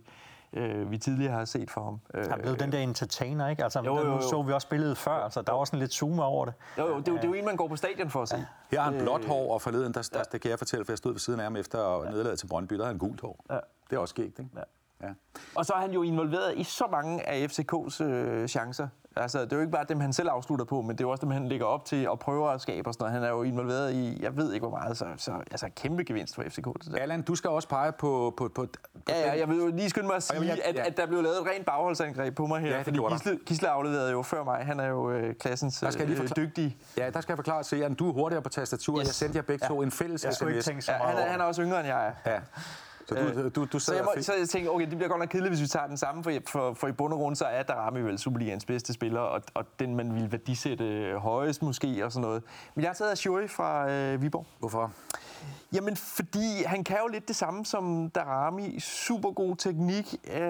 Speaker 3: øh, vi tidligere har set for ham. Øh,
Speaker 2: Han blev den der entertainer, ikke? Altså,
Speaker 3: Jo, jo, jo.
Speaker 2: Nu så vi også billedet før, altså, der var sådan lidt zoom over det.
Speaker 3: jo, jo, det, er jo, det er jo en, man går på stadion for at se.
Speaker 1: Her har han blåt hår, og forleden, der, der, det kan jeg fortælle, for jeg stod ved siden af ham efter ja. nederlaget til Brøndby, der havde han gult hår.
Speaker 3: Ja.
Speaker 1: Det er også skægt, ikke?
Speaker 3: Ja.
Speaker 1: Ja.
Speaker 3: Og så er han jo involveret i så mange af FCK's øh, chancer. Altså, det er jo ikke bare dem, han selv afslutter på, men det er jo også dem, han lægger op til og prøver at skabe og sådan noget. Han er jo involveret i, jeg ved ikke hvor meget, så, så altså, kæmpe gevinst for FCK. Det der.
Speaker 1: Allan, du skal også pege på... på, på, på
Speaker 3: Ja, ja, jeg vil jo lige skynde mig at
Speaker 1: Og jeg-
Speaker 3: sige,
Speaker 1: jeg-
Speaker 3: at,
Speaker 1: ja.
Speaker 3: at der blev lavet et rent bagholdsangreb på mig her,
Speaker 1: Ja,
Speaker 3: fordi. Gisle, Gisle afleverede jo før mig. Han er jo øh, klassens
Speaker 1: Der skal jeg lige
Speaker 3: øh,
Speaker 1: forklare-
Speaker 3: dygtige.
Speaker 1: Ja, der skal jeg forklare til jer, du er hurtigere på tastaturet.
Speaker 3: Yes.
Speaker 1: Jeg sendte jer begge to en fælles
Speaker 2: ikke
Speaker 1: sms.
Speaker 3: Ja, han, er, han er også yngre, end jeg er.
Speaker 1: Ja. Så du, du, du
Speaker 3: Så jeg, må, så jeg tænker, okay, det bliver godt nok kedeligt, hvis vi tager den samme, for, for, for i bund og grund, så er Darami vel Superligans bedste spiller, og, og den, man vil værdisætte højest måske, og sådan noget. Men jeg har taget Ashuri fra øh, Viborg.
Speaker 1: Hvorfor?
Speaker 3: Jamen, fordi han kan jo lidt det samme som Darami. Super god teknik, øh,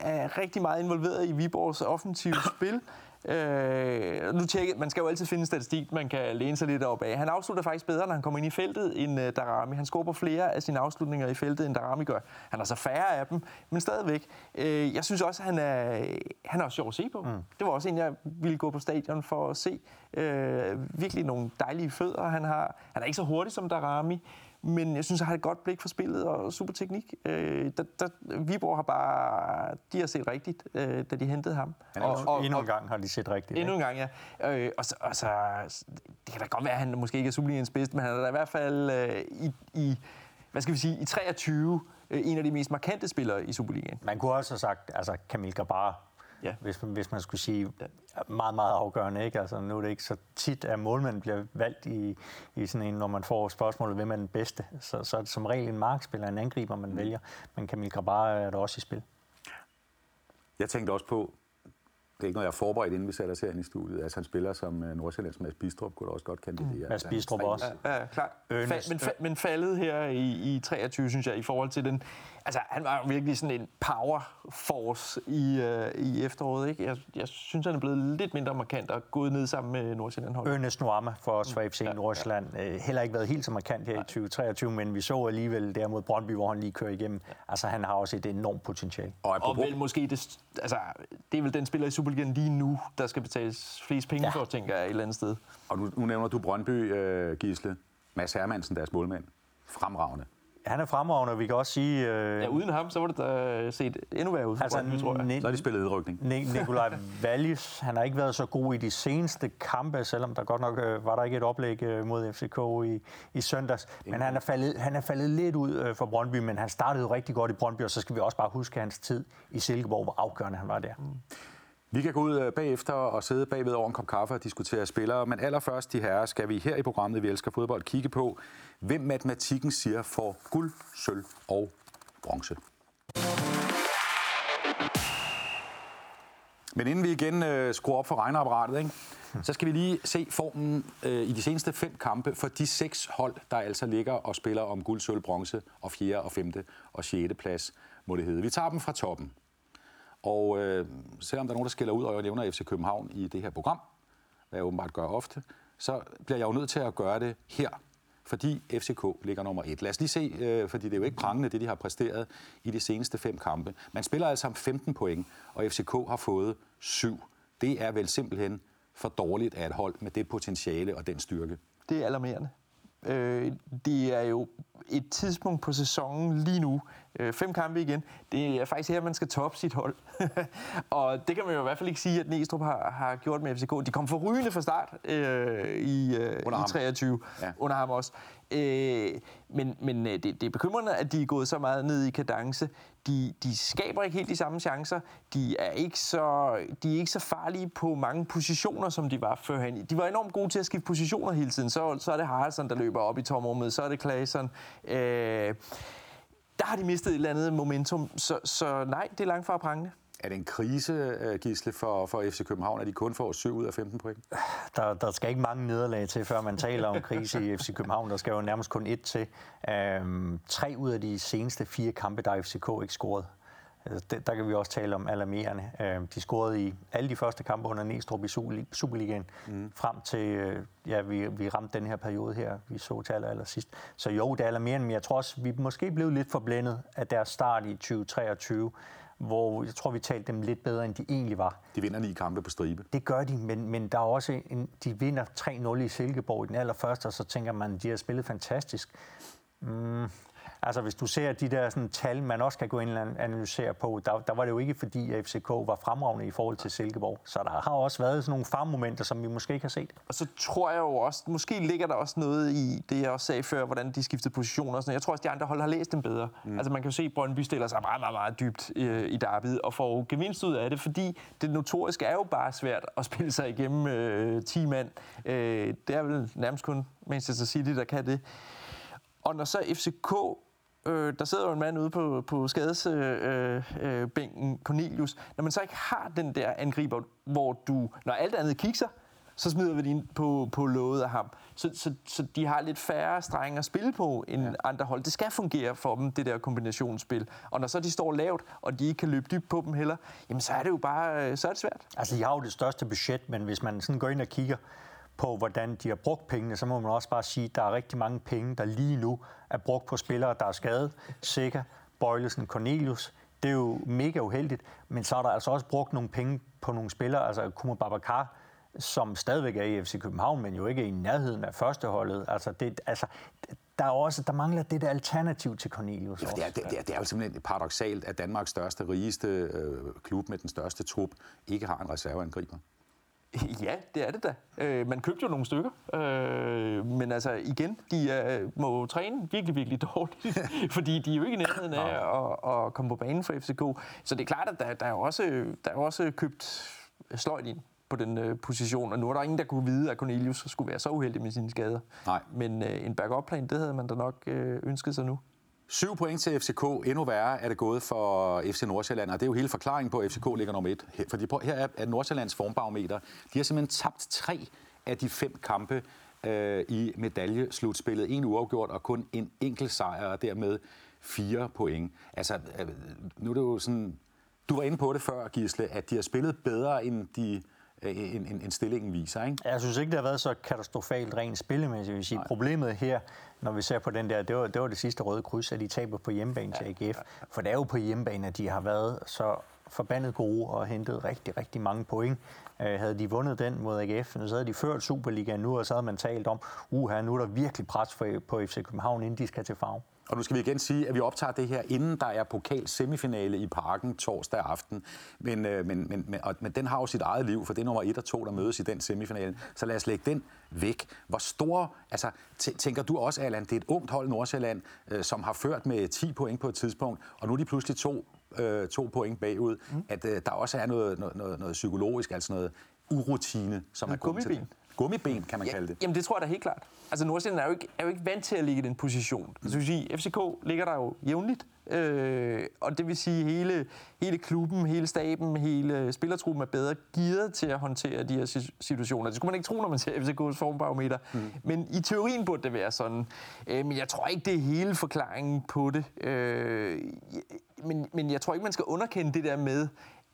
Speaker 3: er rigtig meget involveret i Viborgs offensive spil. Øh, nu tjekker, man skal jo altid finde en statistik, man kan læne sig lidt op af. Han afslutter faktisk bedre, når han kommer ind i feltet, end uh, Darami. Han scorer på flere af sine afslutninger i feltet, end Darami gør. Han har så færre af dem, men stadigvæk. Øh, jeg synes også, at han er, han er også sjov at se på. Mm. Det var også en, jeg ville gå på stadion for at se. Øh, virkelig nogle dejlige fødder, han har. Han er ikke så hurtig som Darami, men jeg synes, jeg har et godt blik for spillet og super teknik. Øh, der, der, Viborg har bare, de har set rigtigt, øh, da de hentede ham.
Speaker 2: Og, og, endnu en gang har de set rigtigt.
Speaker 3: Endnu en gang, ja. Øh, og, så, og så, det kan da godt være, at han måske ikke er Superligaens bedste, men han er da i hvert fald øh, i, i, hvad skal vi sige, i 23 øh, en af de mest markante spillere i Superligaen.
Speaker 2: Man kunne også have sagt, altså Kamil Gabar, ja. hvis, hvis man skulle sige meget, meget afgørende. Ikke? Altså, nu er det ikke så tit, at målmanden bliver valgt i, i sådan en, når man får spørgsmålet, hvem er den bedste. Så, så er det som regel en markspiller, en angriber, man mm. vælger. Men Kamil Grabar er der også i spil.
Speaker 1: Jeg tænkte også på, det er ikke noget, jeg har forberedt, inden vi sætter os herinde i studiet. Altså, han spiller som uh, Nordsjællands Mads Bistrup, kunne da også godt kandidere. Mm.
Speaker 2: Mads altså, Bistrup også.
Speaker 3: Ja, ja klart. Fa- men, fa- men faldet her i, i 23, synes jeg, i forhold til den... Altså, han var virkelig sådan en power force i, uh, i efteråret, ikke? Jeg, jeg synes, han er blevet lidt mindre markant og gået ned sammen med Nordsjælland. Hold.
Speaker 2: Ernest Nuama for fra FC ja, Nordsjælland. Ja. Øh, heller ikke været helt så markant her Nej. i 2023, men vi så alligevel der mod Brøndby, hvor han lige kører igennem. Altså, han har også et enormt potentiale.
Speaker 3: Og, og vel måske det, altså, det er vel den spiller i Superligaen lige nu, der skal betales flest penge ja. for, tænker jeg, et eller andet sted.
Speaker 1: Og nu, nu nævner du Brøndby, uh, Gisle. Mads Hermansen, deres målmand. Fremragende.
Speaker 2: Han er fremragende, vi kan også sige...
Speaker 3: Øh, ja, uden ham, så var det da set endnu værre ud for altså, Brøndby, tror jeg.
Speaker 1: Så har de spillet udrykning.
Speaker 2: Nikolaj [laughs] Wallis, han har ikke været så god i de seneste kampe, selvom der godt nok øh, var der ikke et oplæg øh, mod FCK i, i søndags. Men han er, faldet, han er faldet lidt ud øh, for Brøndby, men han startede rigtig godt i Brøndby, og så skal vi også bare huske hans tid i Silkeborg, hvor afgørende han var der. Mm.
Speaker 1: Vi kan gå ud øh, bagefter og sidde bagved over en kop kaffe og diskutere spillere, men allerførst, de herrer, skal vi her i programmet Vi Elsker Fodbold kigge på, hvem matematikken siger får guld, sølv og bronze. Men inden vi igen øh, skruer op for regneapparatet, ikke, så skal vi lige se formen øh, i de seneste fem kampe for de seks hold, der altså ligger og spiller om guld, sølv, bronze og 4. og 5. og 6. plads, må det hedde. Vi tager dem fra toppen. Og øh, selvom der er nogen, der skiller ud, og jeg nævner FC København i det her program, hvad jeg åbenbart gør ofte, så bliver jeg jo nødt til at gøre det her, fordi FCK ligger nummer et. Lad os lige se, øh, fordi det er jo ikke prangende, det de har præsteret i de seneste fem kampe. Man spiller altså om 15 point, og FCK har fået 7. Det er vel simpelthen for dårligt af et hold med det potentiale og den styrke.
Speaker 3: Det er alarmerende. Øh, det er jo et tidspunkt på sæsonen lige nu, øh, fem kampe igen, det er faktisk her, man skal toppe sit hold. [laughs] og det kan man jo i hvert fald ikke sige, at Næstrup har, har gjort med FCK. De kom for rygende fra start øh, i, øh, i 23, ja. under ham også. Øh, men men øh, det, det er bekymrende, at de er gået så meget ned i kadence. De, de skaber ikke helt de samme chancer. De er ikke så, de er ikke så farlige på mange positioner, som de var førhen. De var enormt gode til at skifte positioner hele tiden. Så, så er det Haraldsson, der løber op i tomrummet. Så er det Claesson. Øh, der har de mistet et eller andet momentum. Så, så nej, det er langt fra prangende.
Speaker 1: Er det en krise, øh, Gisle, for, for FC København, at de kun får 7 ud af 15 point?
Speaker 2: Der, der skal ikke mange nederlag til, før man taler om krise i FC København. Der skal jo nærmest kun et til. Øhm, tre ud af de seneste fire kampe, der er FCK ikke scoret. Altså, det, der kan vi også tale om alarmerende. Øhm, de scorede i alle de første kampe under Næstrup i Superligaen, mm. frem til, øh, ja, vi, vi ramte den her periode her, vi så til aller, aller sidst. Så jo, det er alarmerende, men jeg tror også, vi måske blev lidt forblændet af deres start i 2023, hvor jeg tror, vi talte dem lidt bedre, end de egentlig var.
Speaker 1: De vinder ni kampe på stribe.
Speaker 2: Det gør de, men, men der er også en, de vinder 3-0 i Silkeborg i den allerførste, og så tænker man, de har spillet fantastisk. Mm, Altså hvis du ser de der sådan, tal, man også kan gå ind og analysere på, der, der var det jo ikke fordi, at FCK var fremragende i forhold til Silkeborg. Så der har også været sådan nogle farmomenter, som vi måske ikke har set.
Speaker 3: Og så tror jeg jo også, måske ligger der også noget i det, jeg også sagde før, hvordan de skiftede positioner. Og sådan. Jeg tror også, de andre hold har læst dem bedre. Mm. Altså man kan jo se, at Brøndby stiller sig meget, meget, meget dybt øh, i derbyet og får gevinst ud af det, fordi det notoriske er jo bare svært at [laughs] spille sig igennem øh, 10 mand. Øh, det er vel nærmest kun Manchester City, der kan det. Og når så FCK Øh, der sidder jo en mand ude på, på skadesbænken, øh, øh, Cornelius. Når man så ikke har den der angriber, hvor du, når alt andet kigger, så smider vi det ind på, på låget af ham. Så, så, så de har lidt færre strenge at spille på end ja. andre hold. Det skal fungere for dem, det der kombinationsspil. Og når så de står lavt, og de ikke kan løbe dybt på dem heller, jamen så er det jo bare øh, så er det svært.
Speaker 2: Altså, jeg har jo det største budget, men hvis man sådan går ind og kigger, på, hvordan de har brugt pengene, så må man også bare sige, at der er rigtig mange penge, der lige nu er brugt på spillere, der er skadet. Sikker, Bøjlesen, Cornelius. Det er jo mega uheldigt, men så er der altså også brugt nogle penge på nogle spillere, altså Kuma Babacar, som stadigvæk er i FC København, men jo ikke i nærheden af førsteholdet. Altså, det, altså, der, er også, der mangler det der alternativ til Cornelius.
Speaker 1: Ja, det, er, det, er, det er jo simpelthen paradoxalt, at Danmarks største, rigeste øh, klub med den største trup ikke har en reserveangriber. [laughs]
Speaker 3: Ja, det er det da. Øh, man købte jo nogle stykker, øh, men altså igen, de øh, må træne virkelig, virkelig dårligt, [laughs] fordi de er jo ikke i nærheden af at, at komme på banen for FCK. Så det er klart, at der, der, er, også, der er også købt sløjt ind på den øh, position, og nu er der ingen, der kunne vide, at Cornelius skulle være så uheldig med sine skader.
Speaker 1: Nej.
Speaker 3: Men øh, en backup-plan, det havde man da nok øh, ønsket sig nu.
Speaker 1: Syv point til FCK. Endnu værre er det gået for FC Nordsjælland, og det er jo hele forklaringen på, at FCK ligger nummer et. Fordi på, her er Nordsjællands formbarometer. De har simpelthen tabt tre af de fem kampe øh, i medaljeslutspillet. En uafgjort og kun en enkelt sejr, og dermed fire point. Altså, øh, nu er det jo sådan... Du var inde på det før, Gisle, at de har spillet bedre, end de en, en, en stillingen viser. Ikke?
Speaker 2: Jeg synes ikke, det har været så katastrofalt rent spillemæssigt. Vil sige. Problemet her, når vi ser på den der, det var det, var det sidste røde kryds, at de taber på hjemmebane til AGF. For det er jo på hjemmebane, at de har været så forbandet gode og hentet rigtig, rigtig mange point. Øh, havde de vundet den mod AGF, så havde de ført Superligaen nu, og så havde man talt om, uha, nu er der virkelig pres for, på FC København, inden de skal til farve.
Speaker 1: Og nu skal vi igen sige, at vi optager det her, inden der er pokal semifinale i parken torsdag aften. Men, øh, men, men, men, og, men den har jo sit eget liv, for det er nummer 1 og 2, der mødes i den semifinale. Så lad os lægge den væk. Hvor stor, altså tænker du også, Allan, det er et ungt hold Nordsjælland, øh, som har ført med 10 point på et tidspunkt, og nu er de pludselig to, øh, to point bagud, mm. at øh, der også er noget, noget, noget, noget psykologisk, altså noget urutine, som er
Speaker 3: kommet til det.
Speaker 1: Gummiben, kan man ja, kalde det.
Speaker 3: Jamen, det tror jeg da helt klart. Altså, Nordsjælland er jo ikke, er jo ikke vant til at ligge i den position. Altså, vil sige, FCK ligger der jo jævnligt, øh, og det vil sige, hele, hele klubben, hele staben, hele spillertruppen er bedre gearet til at håndtere de her situationer. Det skulle man ikke tro, når man ser FCK's formbarometer. Mm. Men i teorien burde det være sådan. Øh, men jeg tror ikke, det er hele forklaringen på det. Øh, men, men jeg tror ikke, man skal underkende det der med,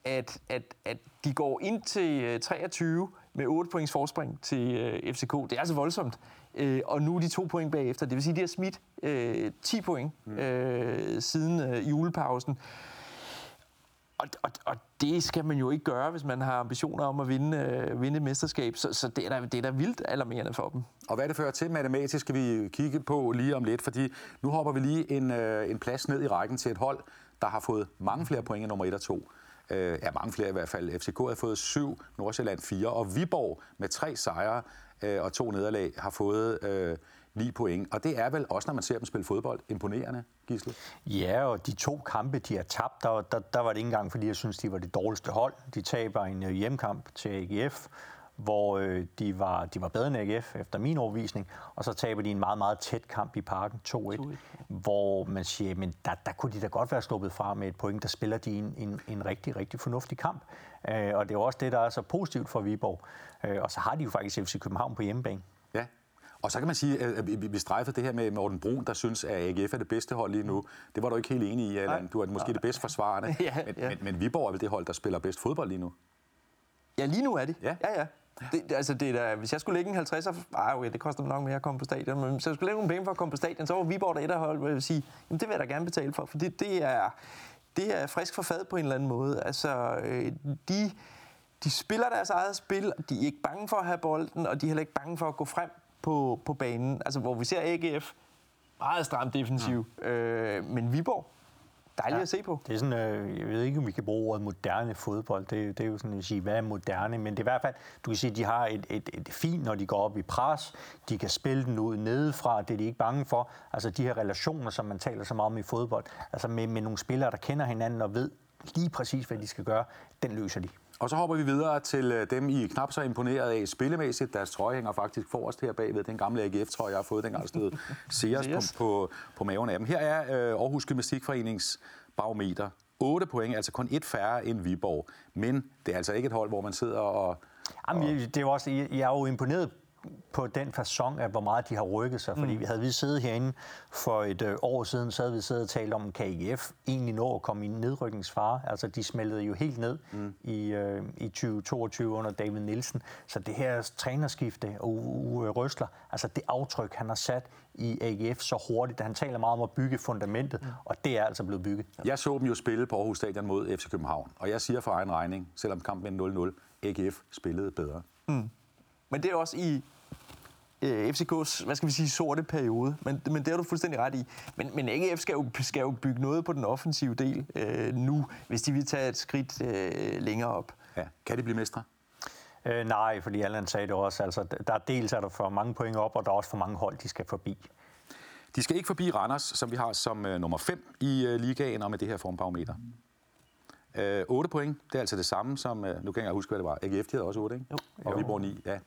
Speaker 3: at, at, at de går ind til 23 med 8 points forspring til øh, FCK. Det er altså voldsomt. Øh, og nu er de to point bagefter. Det vil sige, at de har smidt øh, 10 point mm. øh, siden øh, julepausen. Og, og, og det skal man jo ikke gøre, hvis man har ambitioner om at vinde, øh, vinde et mesterskab. Så, så det, er da, det er da vildt alarmerende for dem.
Speaker 1: Og hvad det fører til matematisk, skal vi kigge på lige om lidt, fordi nu hopper vi lige en, øh, en plads ned i rækken til et hold, der har fået mange flere point end nummer 1 og 2 øh, ja, mange flere i hvert fald. FCK har fået syv, Nordsjælland fire, og Viborg med tre sejre øh, og to nederlag har fået øh, ni point. Og det er vel også, når man ser dem spille fodbold, imponerende, Gisle?
Speaker 2: Ja, og de to kampe, de har tabt, der, der, der var det ikke engang, fordi jeg synes, de var det dårligste hold. De taber en øh, hjemkamp til AGF, hvor øh, de, var, de var bedre end AGF efter min overvisning, og så taber de en meget, meget tæt kamp i parken 2-1, hvor man siger, men der, der kunne de da godt være sluppet fra med et point, der spiller de en, en, en rigtig, rigtig fornuftig kamp. Øh, og det er også det, der er så positivt for Viborg. Øh, og så har de jo faktisk FC København på hjemmebane.
Speaker 1: Ja, og så kan man sige, at vi strejfede det her med Morten Brun, der synes, at AGF er det bedste hold lige nu. Det var du ikke helt enig i, Allan. Du er måske det bedste forsvarende. ja, [laughs] ja. Men, men, men Viborg er vel det hold, der spiller bedst fodbold lige nu?
Speaker 3: Ja, lige nu er det. Ja, ja. ja. Det, det, altså, det er da, hvis jeg skulle lægge en 50'er... Ej, okay, det koster nok mere at komme på stadion. Men hvis jeg skulle lægge nogle penge for at komme på stadion, så var Viborg der et af hold, hvor jeg vil sige, jamen, det vil jeg da gerne betale for. For det, det, er, det er frisk for fad på en eller anden måde. Altså, øh, de, de spiller deres eget spil, de er ikke bange for at have bolden, og de er heller ikke bange for at gå frem på, på banen. Altså, hvor vi ser AGF meget stramt defensiv. Ja. Øh, men Viborg, Dejligt ja, at se på.
Speaker 2: Det er sådan, øh, jeg ved ikke, om vi kan bruge ordet moderne fodbold. Det, det er jo sådan at sige, hvad er moderne? Men det er i hvert fald, du kan sige, at de har et, et, et fint, når de går op i pres. De kan spille den ud nedefra. Det er de ikke bange for. Altså de her relationer, som man taler så meget om i fodbold. Altså med, med nogle spillere, der kender hinanden og ved lige præcis, hvad de skal gøre. Den løser de.
Speaker 1: Og så hopper vi videre til øh, dem, I er knap så imponeret af spillemæssigt. Deres trøje hænger faktisk forrest her bagved. Den gamle AGF-trøje, jeg har fået, dengang stod Sears på, på, på maven af dem. Her er øh, Aarhus Gymnastikforenings barometer. 8 point, altså kun et færre end Viborg. Men det er altså ikke et hold, hvor man sidder og...
Speaker 2: Jamen, det er jo også, jeg er jo imponeret på den fasong af, hvor meget de har rykket sig. Fordi mm. havde vi siddet herinde for et øh, år siden, så havde vi siddet og talt om, KIF egentlig når at komme i nedrykningsfare. Altså, de smeltede jo helt ned mm. i, øh, i 2022 under David Nielsen. Så det her trænerskifte og Uwe Røsler, altså det aftryk, han har sat i AGF så hurtigt, han taler meget om at bygge fundamentet, mm. og det er altså blevet bygget.
Speaker 1: Jeg så dem jo spille på Aarhus Stadion mod FC København, og jeg siger for egen regning, selvom kampen er 0-0, AGF spillede bedre. Mm.
Speaker 3: Men det er også i øh, FCK's, hvad skal vi sige, sorte periode. Men, men det har du fuldstændig ret i. Men, men AGF skal jo, skal jo bygge noget på den offensive del øh, nu, hvis de vil tage et skridt øh, længere op.
Speaker 1: Ja. Kan de blive mestre?
Speaker 2: Øh, nej, fordi Allan sagde det også. Altså, der er dels er der for mange point op, og der er også for mange hold, de skal forbi.
Speaker 1: De skal ikke forbi Randers, som vi har som uh, nummer 5 i uh, ligaen, og med det her formbarometer. Uh, 8 point, det er altså det samme som, uh, nu kan jeg huske, hvad det var. AGF, de havde også 8, ikke? Jo. Og vi bruger 9, ja.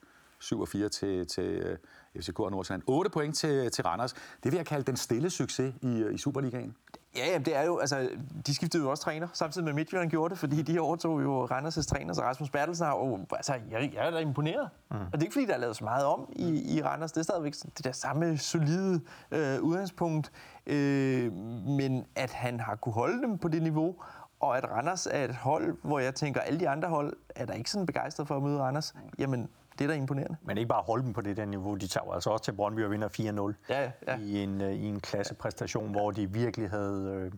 Speaker 1: 7 og 4 til, til uh, FCK og Nordsjælland. 8 point til, til Randers. Det vil jeg kalde den stille succes i, uh, i Superligaen.
Speaker 3: Ja, jamen, det er jo, altså, de skiftede jo også træner, samtidig med Midtjylland gjorde det, fordi de overtog jo Randers' træner, så Rasmus Bertelsen har jo, altså, jeg, jeg er da imponeret. Mm. Og det er ikke, fordi der er lavet så meget om i, i Randers, det er stadigvæk det der samme solide øh, udgangspunkt, øh, men at han har kunne holde dem på det niveau, og at Randers er et hold, hvor jeg tænker, alle de andre hold er der ikke sådan begejstret for at møde Randers, jamen det er da imponerende.
Speaker 2: Men ikke bare holde dem på det der niveau, de tager altså også til Brøndby og vinder 4-0
Speaker 3: ja, ja.
Speaker 2: i en, øh, i en klassepræstation, ja. hvor de virkelig havde... Øh,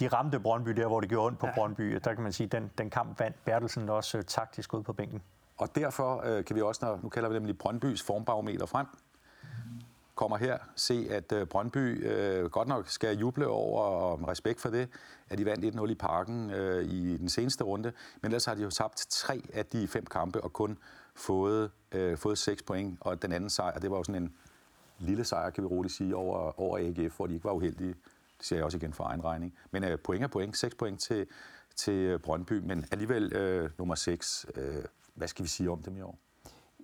Speaker 2: de ramte Brøndby der, hvor det gjorde ondt på ja. Brøndby. Der kan man sige, at den, den kamp vandt Bertelsen også øh, taktisk ud på bænken.
Speaker 1: Og derfor øh, kan vi også, når, nu kalder vi dem lige Brøndbys formbarometer frem, kommer her se, at øh, Brøndby øh, godt nok skal juble over og respekt for det, at de vandt 1-0 i parken øh, i den seneste runde. Men ellers har de jo tabt tre af de fem kampe og kun fået, øh, fået 6 point, og den anden sejr, det var jo sådan en lille sejr, kan vi roligt sige, over, over AGF, hvor de ikke var uheldige. Det siger jeg også igen for egen regning. Men øh, point er point. 6 point til, til Brøndby, men alligevel øh, nummer 6. Øh, hvad skal vi sige om dem i år?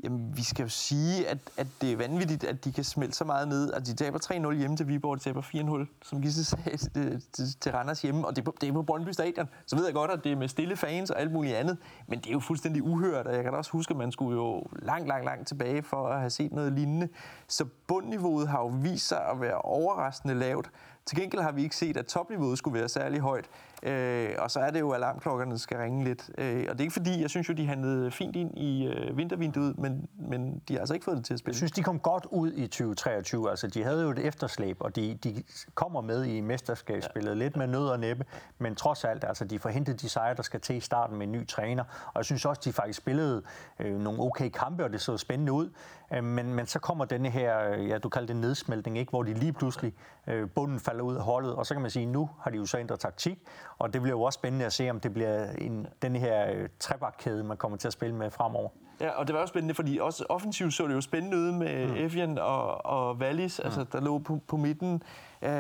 Speaker 3: Jamen, vi skal jo sige, at, at det er vanvittigt, at de kan smelte så meget ned. At de taber 3-0 hjemme til Viborg, de taber 4-0, som Gisse sagde, til, til, til Randers hjemme. Og det er, på, det er på Brøndby Stadion. Så ved jeg godt, at det er med stille fans og alt muligt andet. Men det er jo fuldstændig uhørt, og jeg kan da også huske, at man skulle jo langt, langt, langt tilbage for at have set noget lignende. Så bundniveauet har jo vist sig at være overraskende lavt. Til gengæld har vi ikke set, at topniveauet skulle være særlig højt. Øh, og så er det jo, at alarmklokkerne skal ringe lidt. Øh, og det er ikke fordi, jeg synes jo, de handlede fint ind i øh, vintervinduet, men, men de har altså ikke fået det til at spille.
Speaker 2: Jeg synes, de kom godt ud i 2023. Altså, de havde jo et efterslæb, og de, de kommer med i mesterskabsspillet ja. lidt med nød og næppe, men trods alt, altså, de forhentede de sejre, der skal til i starten med en ny træner. Og jeg synes også, de faktisk spillede øh, nogle okay kampe, og det så spændende ud. Øh, men, men så kommer denne her, øh, ja, du kalder det nedsmeltning, ikke? hvor de lige pludselig, øh, bunden falder ud af holdet, og så kan man sige, nu har de jo så ændret taktik, og det bliver jo også spændende at se, om det bliver en, den her øh, trebakkæde, man kommer til at spille med fremover.
Speaker 3: Ja, og det var også spændende, fordi også offensivt så det jo spændende ud med mm. Evian og, og Wallis, mm. altså der lå på, på midten. Øh,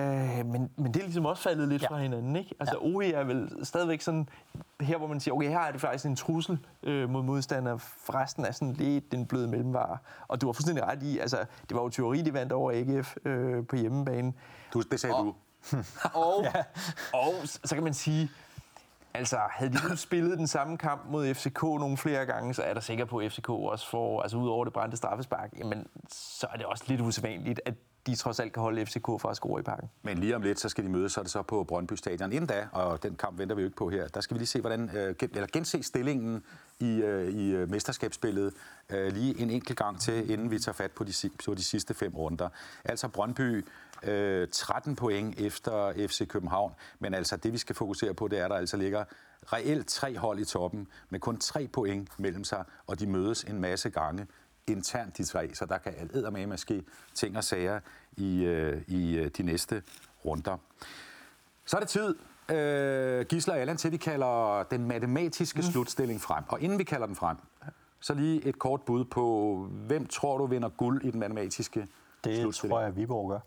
Speaker 3: men, men det er ligesom også faldet lidt ja. fra hinanden, ikke? Altså ja. OE er vel stadigvæk sådan, her hvor man siger, okay, her er det faktisk en trussel øh, mod modstander. Forresten er sådan lidt den bløde mellemvare. Og du var fuldstændig ret i, altså det var jo teori, de vandt over AGF øh, på hjemmebane.
Speaker 1: Du, det sagde
Speaker 3: og,
Speaker 1: du. [laughs]
Speaker 3: og, ja. og så kan man sige, Altså, havde de nu spillet den samme kamp mod FCK nogle flere gange, så er der sikker på, at FCK også får, altså ud over det brændte straffespark, jamen, så er det også lidt usædvanligt, at de trods alt kan holde FCK fra at score i parken.
Speaker 1: Men lige om lidt, så skal de mødes, så er det så på Brøndby Stadion. Inden da, og den kamp venter vi jo ikke på her, der skal vi lige se, hvordan, øh, eller gense stillingen i, øh, i øh, mesterskabsspillet øh, lige en enkelt gang til, inden vi tager fat på de, på de sidste fem runder. Altså Brøndby øh, 13 point efter FC København, men altså det vi skal fokusere på, det er, at der altså ligger reelt tre hold i toppen, med kun tre point mellem sig, og de mødes en masse gange internt de tre, så der kan med måske ting og sager i, øh, i øh, de næste runder. Så er det tid, øh, Gisler og Allan, til vi kalder den matematiske mm. slutstilling frem. Og inden vi kalder den frem, så lige et kort bud på, hvem tror du vinder guld i den matematiske
Speaker 2: det slutstilling? Det tror jeg, Viborg gør.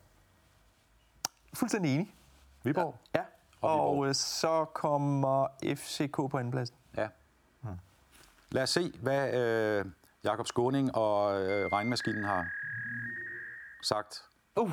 Speaker 3: Fuldstændig enig.
Speaker 1: Viborg?
Speaker 3: Ja. Og, og øh, så kommer FCK på andenpladsen.
Speaker 1: Ja. Hmm. Lad os se, hvad øh, Jakob Skåning og øh, regnmaskinen har sagt. Uh.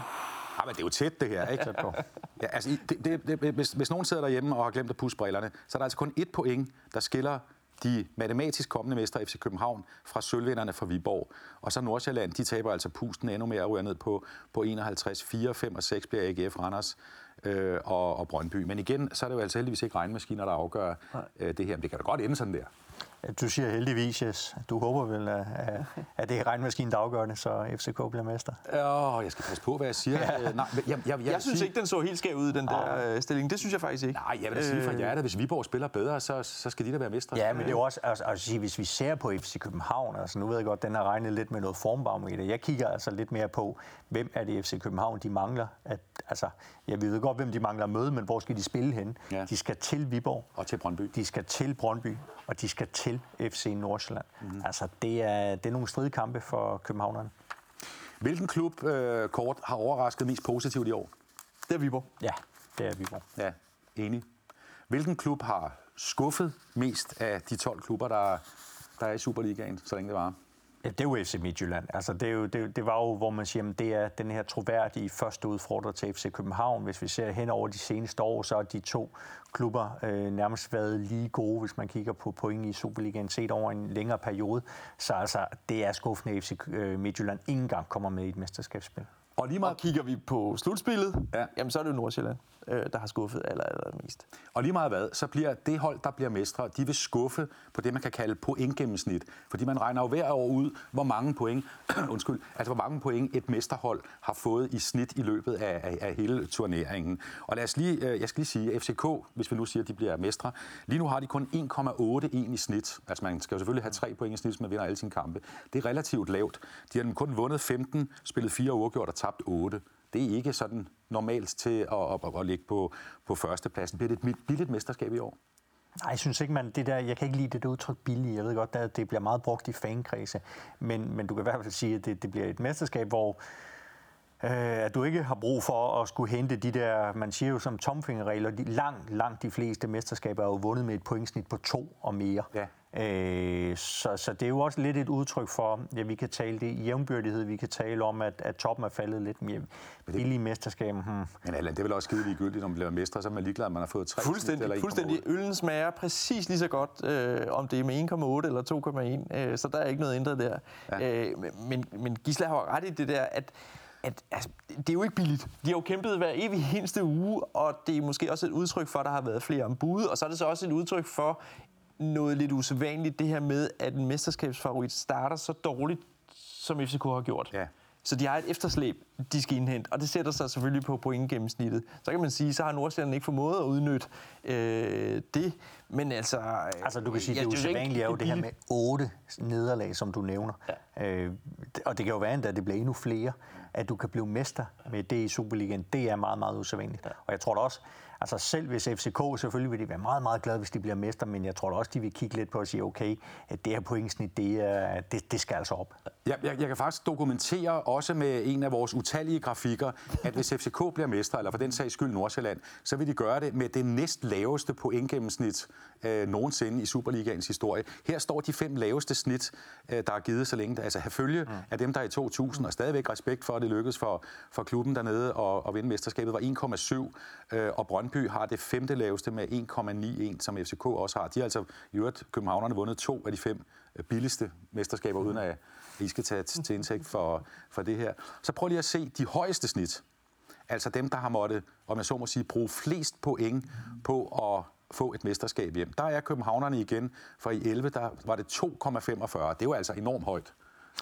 Speaker 1: Ja, men det er jo tæt, det her, ikke? [laughs] Tæt på. Ja, altså, det, det, det, hvis, hvis nogen sidder derhjemme og har glemt at pusse brillerne, så er der altså kun et point, der skiller de matematisk kommende mestre FC København fra sølvvinderne fra Viborg. Og så Nordsjælland, de taber altså pusten endnu mere og ned på, på 51, 4, 5 og 6 bliver AGF Randers øh, og, og Brøndby. Men igen, så er det jo altså heldigvis ikke regnmaskiner, der afgør øh, det her. Men det kan da godt ende sådan der.
Speaker 2: Du siger heldigvis, yes. Du håber vel, at, at det er regnmaskinen, der afgør det, så FCK bliver mester.
Speaker 1: Ja, jeg skal passe på, hvad jeg siger. Ja.
Speaker 3: Nej, jeg, jeg, jeg, jeg synes sige... ikke, den så helt skæv ud, den der ah. stilling. Det synes jeg faktisk ikke.
Speaker 1: Nej, jeg vil da sige fra hjertet, hvis Viborg spiller bedre, så, så skal de da være mestre.
Speaker 2: Ja, men det er jo også, altså, altså, hvis vi ser på FC København, altså nu ved jeg godt, den har regnet lidt med noget formbarometer. Jeg kigger altså lidt mere på, hvem er det FC København, de mangler. At, altså, jeg ved godt, hvem de mangler at møde, men hvor skal de spille hen? Ja. De skal til Viborg.
Speaker 1: Og til Brøndby.
Speaker 2: De skal til Brøndby, og de skal til FC Nordsjælland. Mm-hmm. Altså, det er, det er nogle stridkampe for københavnerne.
Speaker 1: Hvilken klub, øh, kort, har overrasket mest positivt i år?
Speaker 3: Det er Viborg.
Speaker 2: Ja, det er Viborg.
Speaker 1: Ja, enig. Hvilken klub har skuffet mest af de 12 klubber, der, der er i Superligaen, så længe det var?
Speaker 2: Ja, det er jo FC Midtjylland. Altså, det, er jo, det, det var jo, hvor man siger, at det er den her troværdige første udfordrer til FC København. Hvis vi ser hen over de seneste år, så er de to klubber øh, nærmest været lige gode, hvis man kigger på point i Superligaen set over en længere periode. Så altså, det er skuffende, at FC øh, Midtjylland ikke engang kommer med i et mesterskabsspil.
Speaker 3: Og lige meget kigger vi på slutspillet, ja. jamen så er det jo Nordsjælland øh, der har skuffet aller, aller mest.
Speaker 1: Og lige meget hvad, så bliver det hold, der bliver mestre, de vil skuffe på det, man kan kalde pointgennemsnit. Fordi man regner jo hver år ud, hvor mange point, [clears throat] undskyld, altså hvor mange point et mesterhold har fået i snit i løbet af, af, af hele turneringen. Og lad os lige, øh, jeg skal lige sige, FCK, hvis vi nu siger, at de bliver mestre, lige nu har de kun 1,81 i snit. Altså man skal jo selvfølgelig have 3 point i snit, hvis man vinder alle sine kampe. Det er relativt lavt. De har kun vundet 15, spillet 4 uafgjort og tabt 8 det er ikke sådan normalt til at, at, at, at ligge på, på førstepladsen. Bliver det et billigt mesterskab i år?
Speaker 2: Nej, jeg synes ikke, man, det der, jeg kan ikke lide det der udtryk billigt. Jeg ved godt, at det bliver meget brugt i fankredse. Men, men du kan i hvert fald sige, at det, det bliver et mesterskab, hvor at du ikke har brug for at skulle hente de der, man siger jo som tomfingerregler, de, langt, langt de fleste mesterskaber er jo vundet med et pointsnit på to og mere. Ja. Øh, så, så det er jo også lidt et udtryk for, ja, vi kan tale det i jævnbyrdighed, vi kan tale om, at, at toppen er faldet lidt mere billige mesterskab. Hmm.
Speaker 1: Men Allan, det er vel også skide ligegyldigt, når man bliver mestre, så er man ligeglad, at man har fået tre
Speaker 3: Fuldstændig, eller fuldstændig. Øllen smager præcis lige så godt, øh, om det er med 1,8 eller 2,1, øh, så der er ikke noget ændret der. Ja. Øh, men, men Gisla har ret i det der, at at altså, det er jo ikke billigt. De har jo kæmpet hver evig eneste uge, og det er måske også et udtryk for, at der har været flere ombud, og så er det så også et udtryk for noget lidt usædvanligt, det her med, at en mesterskabsfavorit starter så dårligt, som FCK har gjort. Ja. Så de har et efterslæb, de skal indhente, og det sætter sig selvfølgelig på pointgennemsnittet. Så kan man sige, så har Nordsjælland ikke formået at udnytte øh, det, men altså...
Speaker 2: Altså du kan sige, ja, det usædvanlige er jo det her med otte nederlag, som du nævner. Ja. Øh, og det kan jo være endda, at det bliver endnu flere, at du kan blive mester med det i Superligaen. Det er meget, meget usædvanligt. Ja. Og jeg tror da også, Altså selv hvis FCK, selvfølgelig vil de være meget, meget glade, hvis de bliver mester, men jeg tror da også, de vil kigge lidt på og sige, okay, at det her pointsnit, det, er, det, det skal altså op.
Speaker 1: Jeg, jeg, jeg kan faktisk dokumentere også med en af vores utallige grafikker, at hvis FCK bliver mester, eller for den sags skyld Nordsjælland, så vil de gøre det med det næst laveste pointgennemsnit øh, nogensinde i Superligaens historie. Her står de fem laveste snit, øh, der er givet så længe. Altså følge mm. af dem, der i 2000, og stadigvæk respekt for, at det lykkedes for, for klubben dernede at, at vinde mesterskabet, var 1,7, øh, og Brøndby har det femte laveste med 1,91, som FCK også har. De har altså i øvrigt Københavnerne vundet to af de fem øh, billigste mesterskaber, uden at I skal tage til indtægt for, for det her. Så prøv lige at se de højeste snit. Altså dem, der har måttet, om jeg så må sige, bruge flest point på at få et mesterskab hjem. Der er københavnerne igen, for i 11 der var det 2,45. Det var altså enormt højt.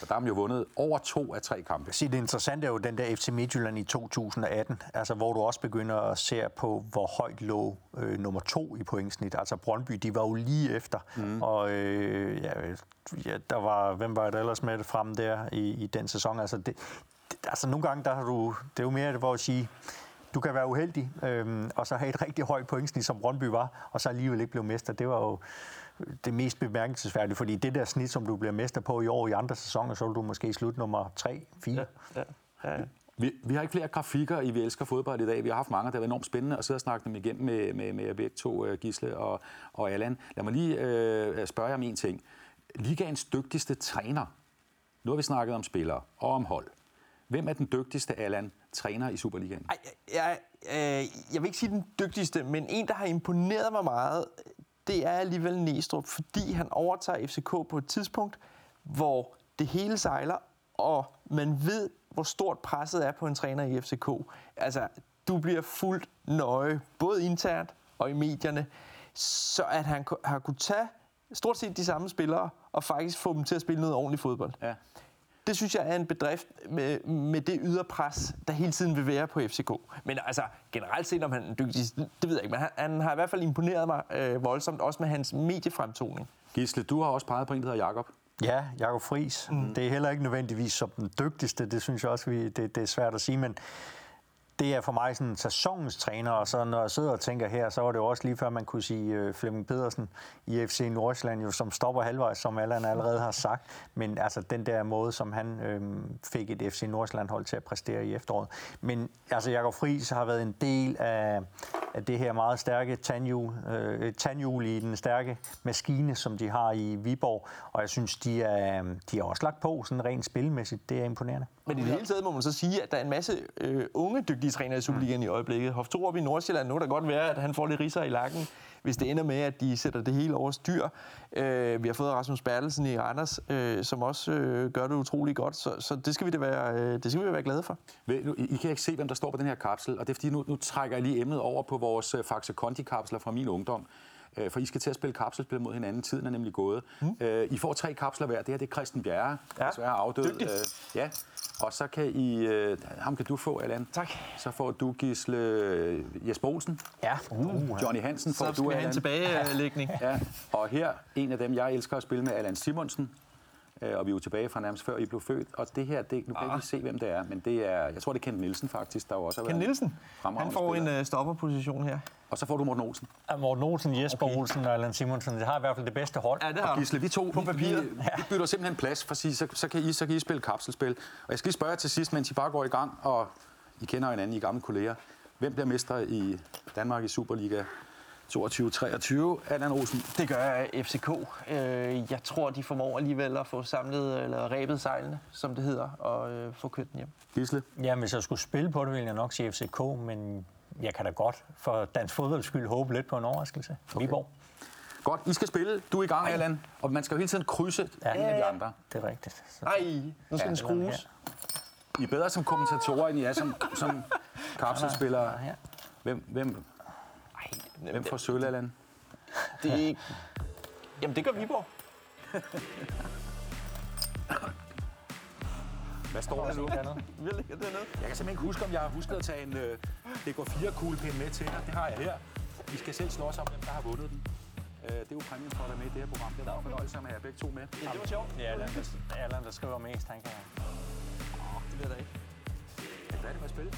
Speaker 1: Og der har man jo vundet over to af tre kampe.
Speaker 2: Se, det interessante er jo den der FC Midtjylland i 2018, altså hvor du også begynder at se på, hvor højt lå øh, nummer to i pointsnit. Altså Brøndby, de var jo lige efter. Mm. Og øh, ja, ja, der var, hvem var det ellers med det frem der i, i den sæson? Altså, det, det, altså nogle gange, der har du, det er jo mere hvor at sige, du kan være uheldig, øh, og så have et rigtig højt pointsnit, som Brøndby var, og så alligevel ikke blive mester. Det var jo det mest bemærkelsesværdige, fordi det der snit, som du bliver mester på i år i andre sæsoner, så vil du måske slutte nummer 3, 4. Ja, ja,
Speaker 1: ja, ja. Vi, vi har ikke flere grafikker i Vi Elsker Fodbold i dag. Vi har haft mange, der har været enormt spændende at sidde og snakke dem igennem med, med, med begge to, øh, Gisle og, og Allan. Lad mig lige øh, spørge jer om en ting. Ligaens dygtigste træner. Nu har vi snakket om spillere og om hold. Hvem er den dygtigste, Allan, træner i Superligaen?
Speaker 3: Ej, jeg, jeg, jeg vil ikke sige den dygtigste, men en, der har imponeret mig meget, det er alligevel Næstrup, fordi han overtager FCK på et tidspunkt, hvor det hele sejler, og man ved, hvor stort presset er på en træner i FCK. Altså, du bliver fuldt nøje, både internt og i medierne, så at han har kunnet tage stort set de samme spillere, og faktisk få dem til at spille noget ordentligt fodbold.
Speaker 1: Ja.
Speaker 3: Det synes jeg er en bedrift med, med det yderpres, der hele tiden vil være på FCK. Men altså, generelt set, om han er dygtig, det ved jeg ikke, men han, han har i hvert fald imponeret mig øh, voldsomt, også med hans mediefremtoning.
Speaker 1: Gisle, du har også peget på en, der hedder Jakob.
Speaker 2: Ja, Jakob Friis. Mm. Det er heller ikke nødvendigvis som den dygtigste, det synes jeg også, vi, det, det er svært at sige, men det er for mig sådan sæsonens træner, og så når jeg sidder og tænker her, så var det jo også lige før man kunne sige uh, Flemming Pedersen i FC Nordsjælland, jo, som stopper halvvejs, som Allan allerede har sagt. Men altså den der måde, som han øhm, fik et FC Nordsjælland hold til at præstere i efteråret. Men altså Jakob Friis har været en del af, af det her meget stærke tandhjul, øh, tandhjul i den stærke maskine, som de har i Viborg. Og jeg synes, de er, de er også lagt på sådan rent spilmæssigt. Det er imponerende.
Speaker 3: Men i det hele taget må man så sige, at der er en masse øh, unge dygtige træner i Superligaen i øjeblikket. Hof op i Nordsjælland, nu kan der godt være, at han får lidt riser i lakken, hvis det ender med, at de sætter det hele over styr. Øh, vi har fået Rasmus Bertelsen i Randers, øh, som også øh, gør det utrolig godt, så, så det skal vi da være, øh, det skal vi da være glade for.
Speaker 1: Ved, nu, I kan ikke se, hvem der står på den her kapsel, og det er fordi, nu, nu trækker jeg lige emnet over på vores øh, Faxe Conti-kapsler fra min ungdom. Øh, for I skal til at spille kapselspil mod hinanden. Tiden er nemlig gået. Mm. Øh, I får tre kapsler hver. Det her det er Christian Bjerre, ja. desværre afdød. Øh, ja. Og så kan I... Øh, ham kan du få, Allan.
Speaker 3: Tak.
Speaker 1: Så får du Gisle øh, Jesper Olsen.
Speaker 2: Ja.
Speaker 1: Uh, Johnny Hansen får
Speaker 3: så
Speaker 1: du,
Speaker 3: Allan. Så skal vi have en tilbagelægning.
Speaker 1: Ja. Og her, en af dem, jeg elsker at spille med, Allan Simonsen. Øh, og vi er jo tilbage fra nærmest før I blev født. Og det her, det, nu kan jeg
Speaker 3: Ah.
Speaker 1: ikke se, hvem det er, men det er, jeg tror, det er Kent Nielsen faktisk, der jo også har
Speaker 3: Ken
Speaker 1: været
Speaker 3: Nielsen, han får en
Speaker 1: spiller.
Speaker 3: øh, stopperposition her.
Speaker 1: Og så får du Morten Olsen.
Speaker 2: Ja, Morten Olsen, Jesper okay. Olsen og Allan Simonsen, det har i hvert fald det bedste hold.
Speaker 3: Ja, det
Speaker 1: Og Gisle, vi to,
Speaker 3: På
Speaker 1: vi, vi,
Speaker 3: papiret.
Speaker 1: vi bytter simpelthen plads, for at sige, så, så, kan I, så kan I spille kapselspil. Og jeg skal lige spørge jer til sidst, mens I bare går i gang, og I kender hinanden, I gamle kolleger. Hvem bliver mester i Danmark i Superliga 22-23? Allan Olsen.
Speaker 3: Det gør FCK. Øh, Jeg tror, de formår alligevel at få samlet, eller rebet sejlene, som det hedder, og øh, få kørt den hjem.
Speaker 1: Gisle.
Speaker 2: Ja, hvis jeg skulle spille på det, ville jeg nok sige FCK, men jeg kan da godt for dansk fodbolds skyld håbe lidt på en overraskelse. Okay. Viborg.
Speaker 1: Godt, I skal spille. Du er i gang, Allan. Og man skal jo hele tiden krydse ja. en af de andre.
Speaker 2: Det er rigtigt. Så,
Speaker 3: Ej, nu skal
Speaker 2: Ja,
Speaker 3: den skrues.
Speaker 1: I er bedre som kommentatorer, end I er som, [laughs] som kapselspillere. Hvem, hvem,
Speaker 3: Ej,
Speaker 1: hvem får sølv, Allan?
Speaker 3: det. Jamen, det gør Viborg. [laughs]
Speaker 1: Hvad står der nu?
Speaker 3: Vi ligger dernede.
Speaker 1: Jeg kan simpelthen ikke huske, om jeg har husket at tage en øh, DK4-kuglepind med til dig. Det har jeg her. Vi skal selv slås om, hvem der har vundet den. Øh, det er jo præmien for at være med i det her program. Det er en fornøjelse at have jer begge to med.
Speaker 3: Ja, det var sjovt.
Speaker 2: Ja, Allan, der, Allan, der skriver mest, han kan...
Speaker 3: Det bliver der ikke.
Speaker 1: Er I færdige med at spille?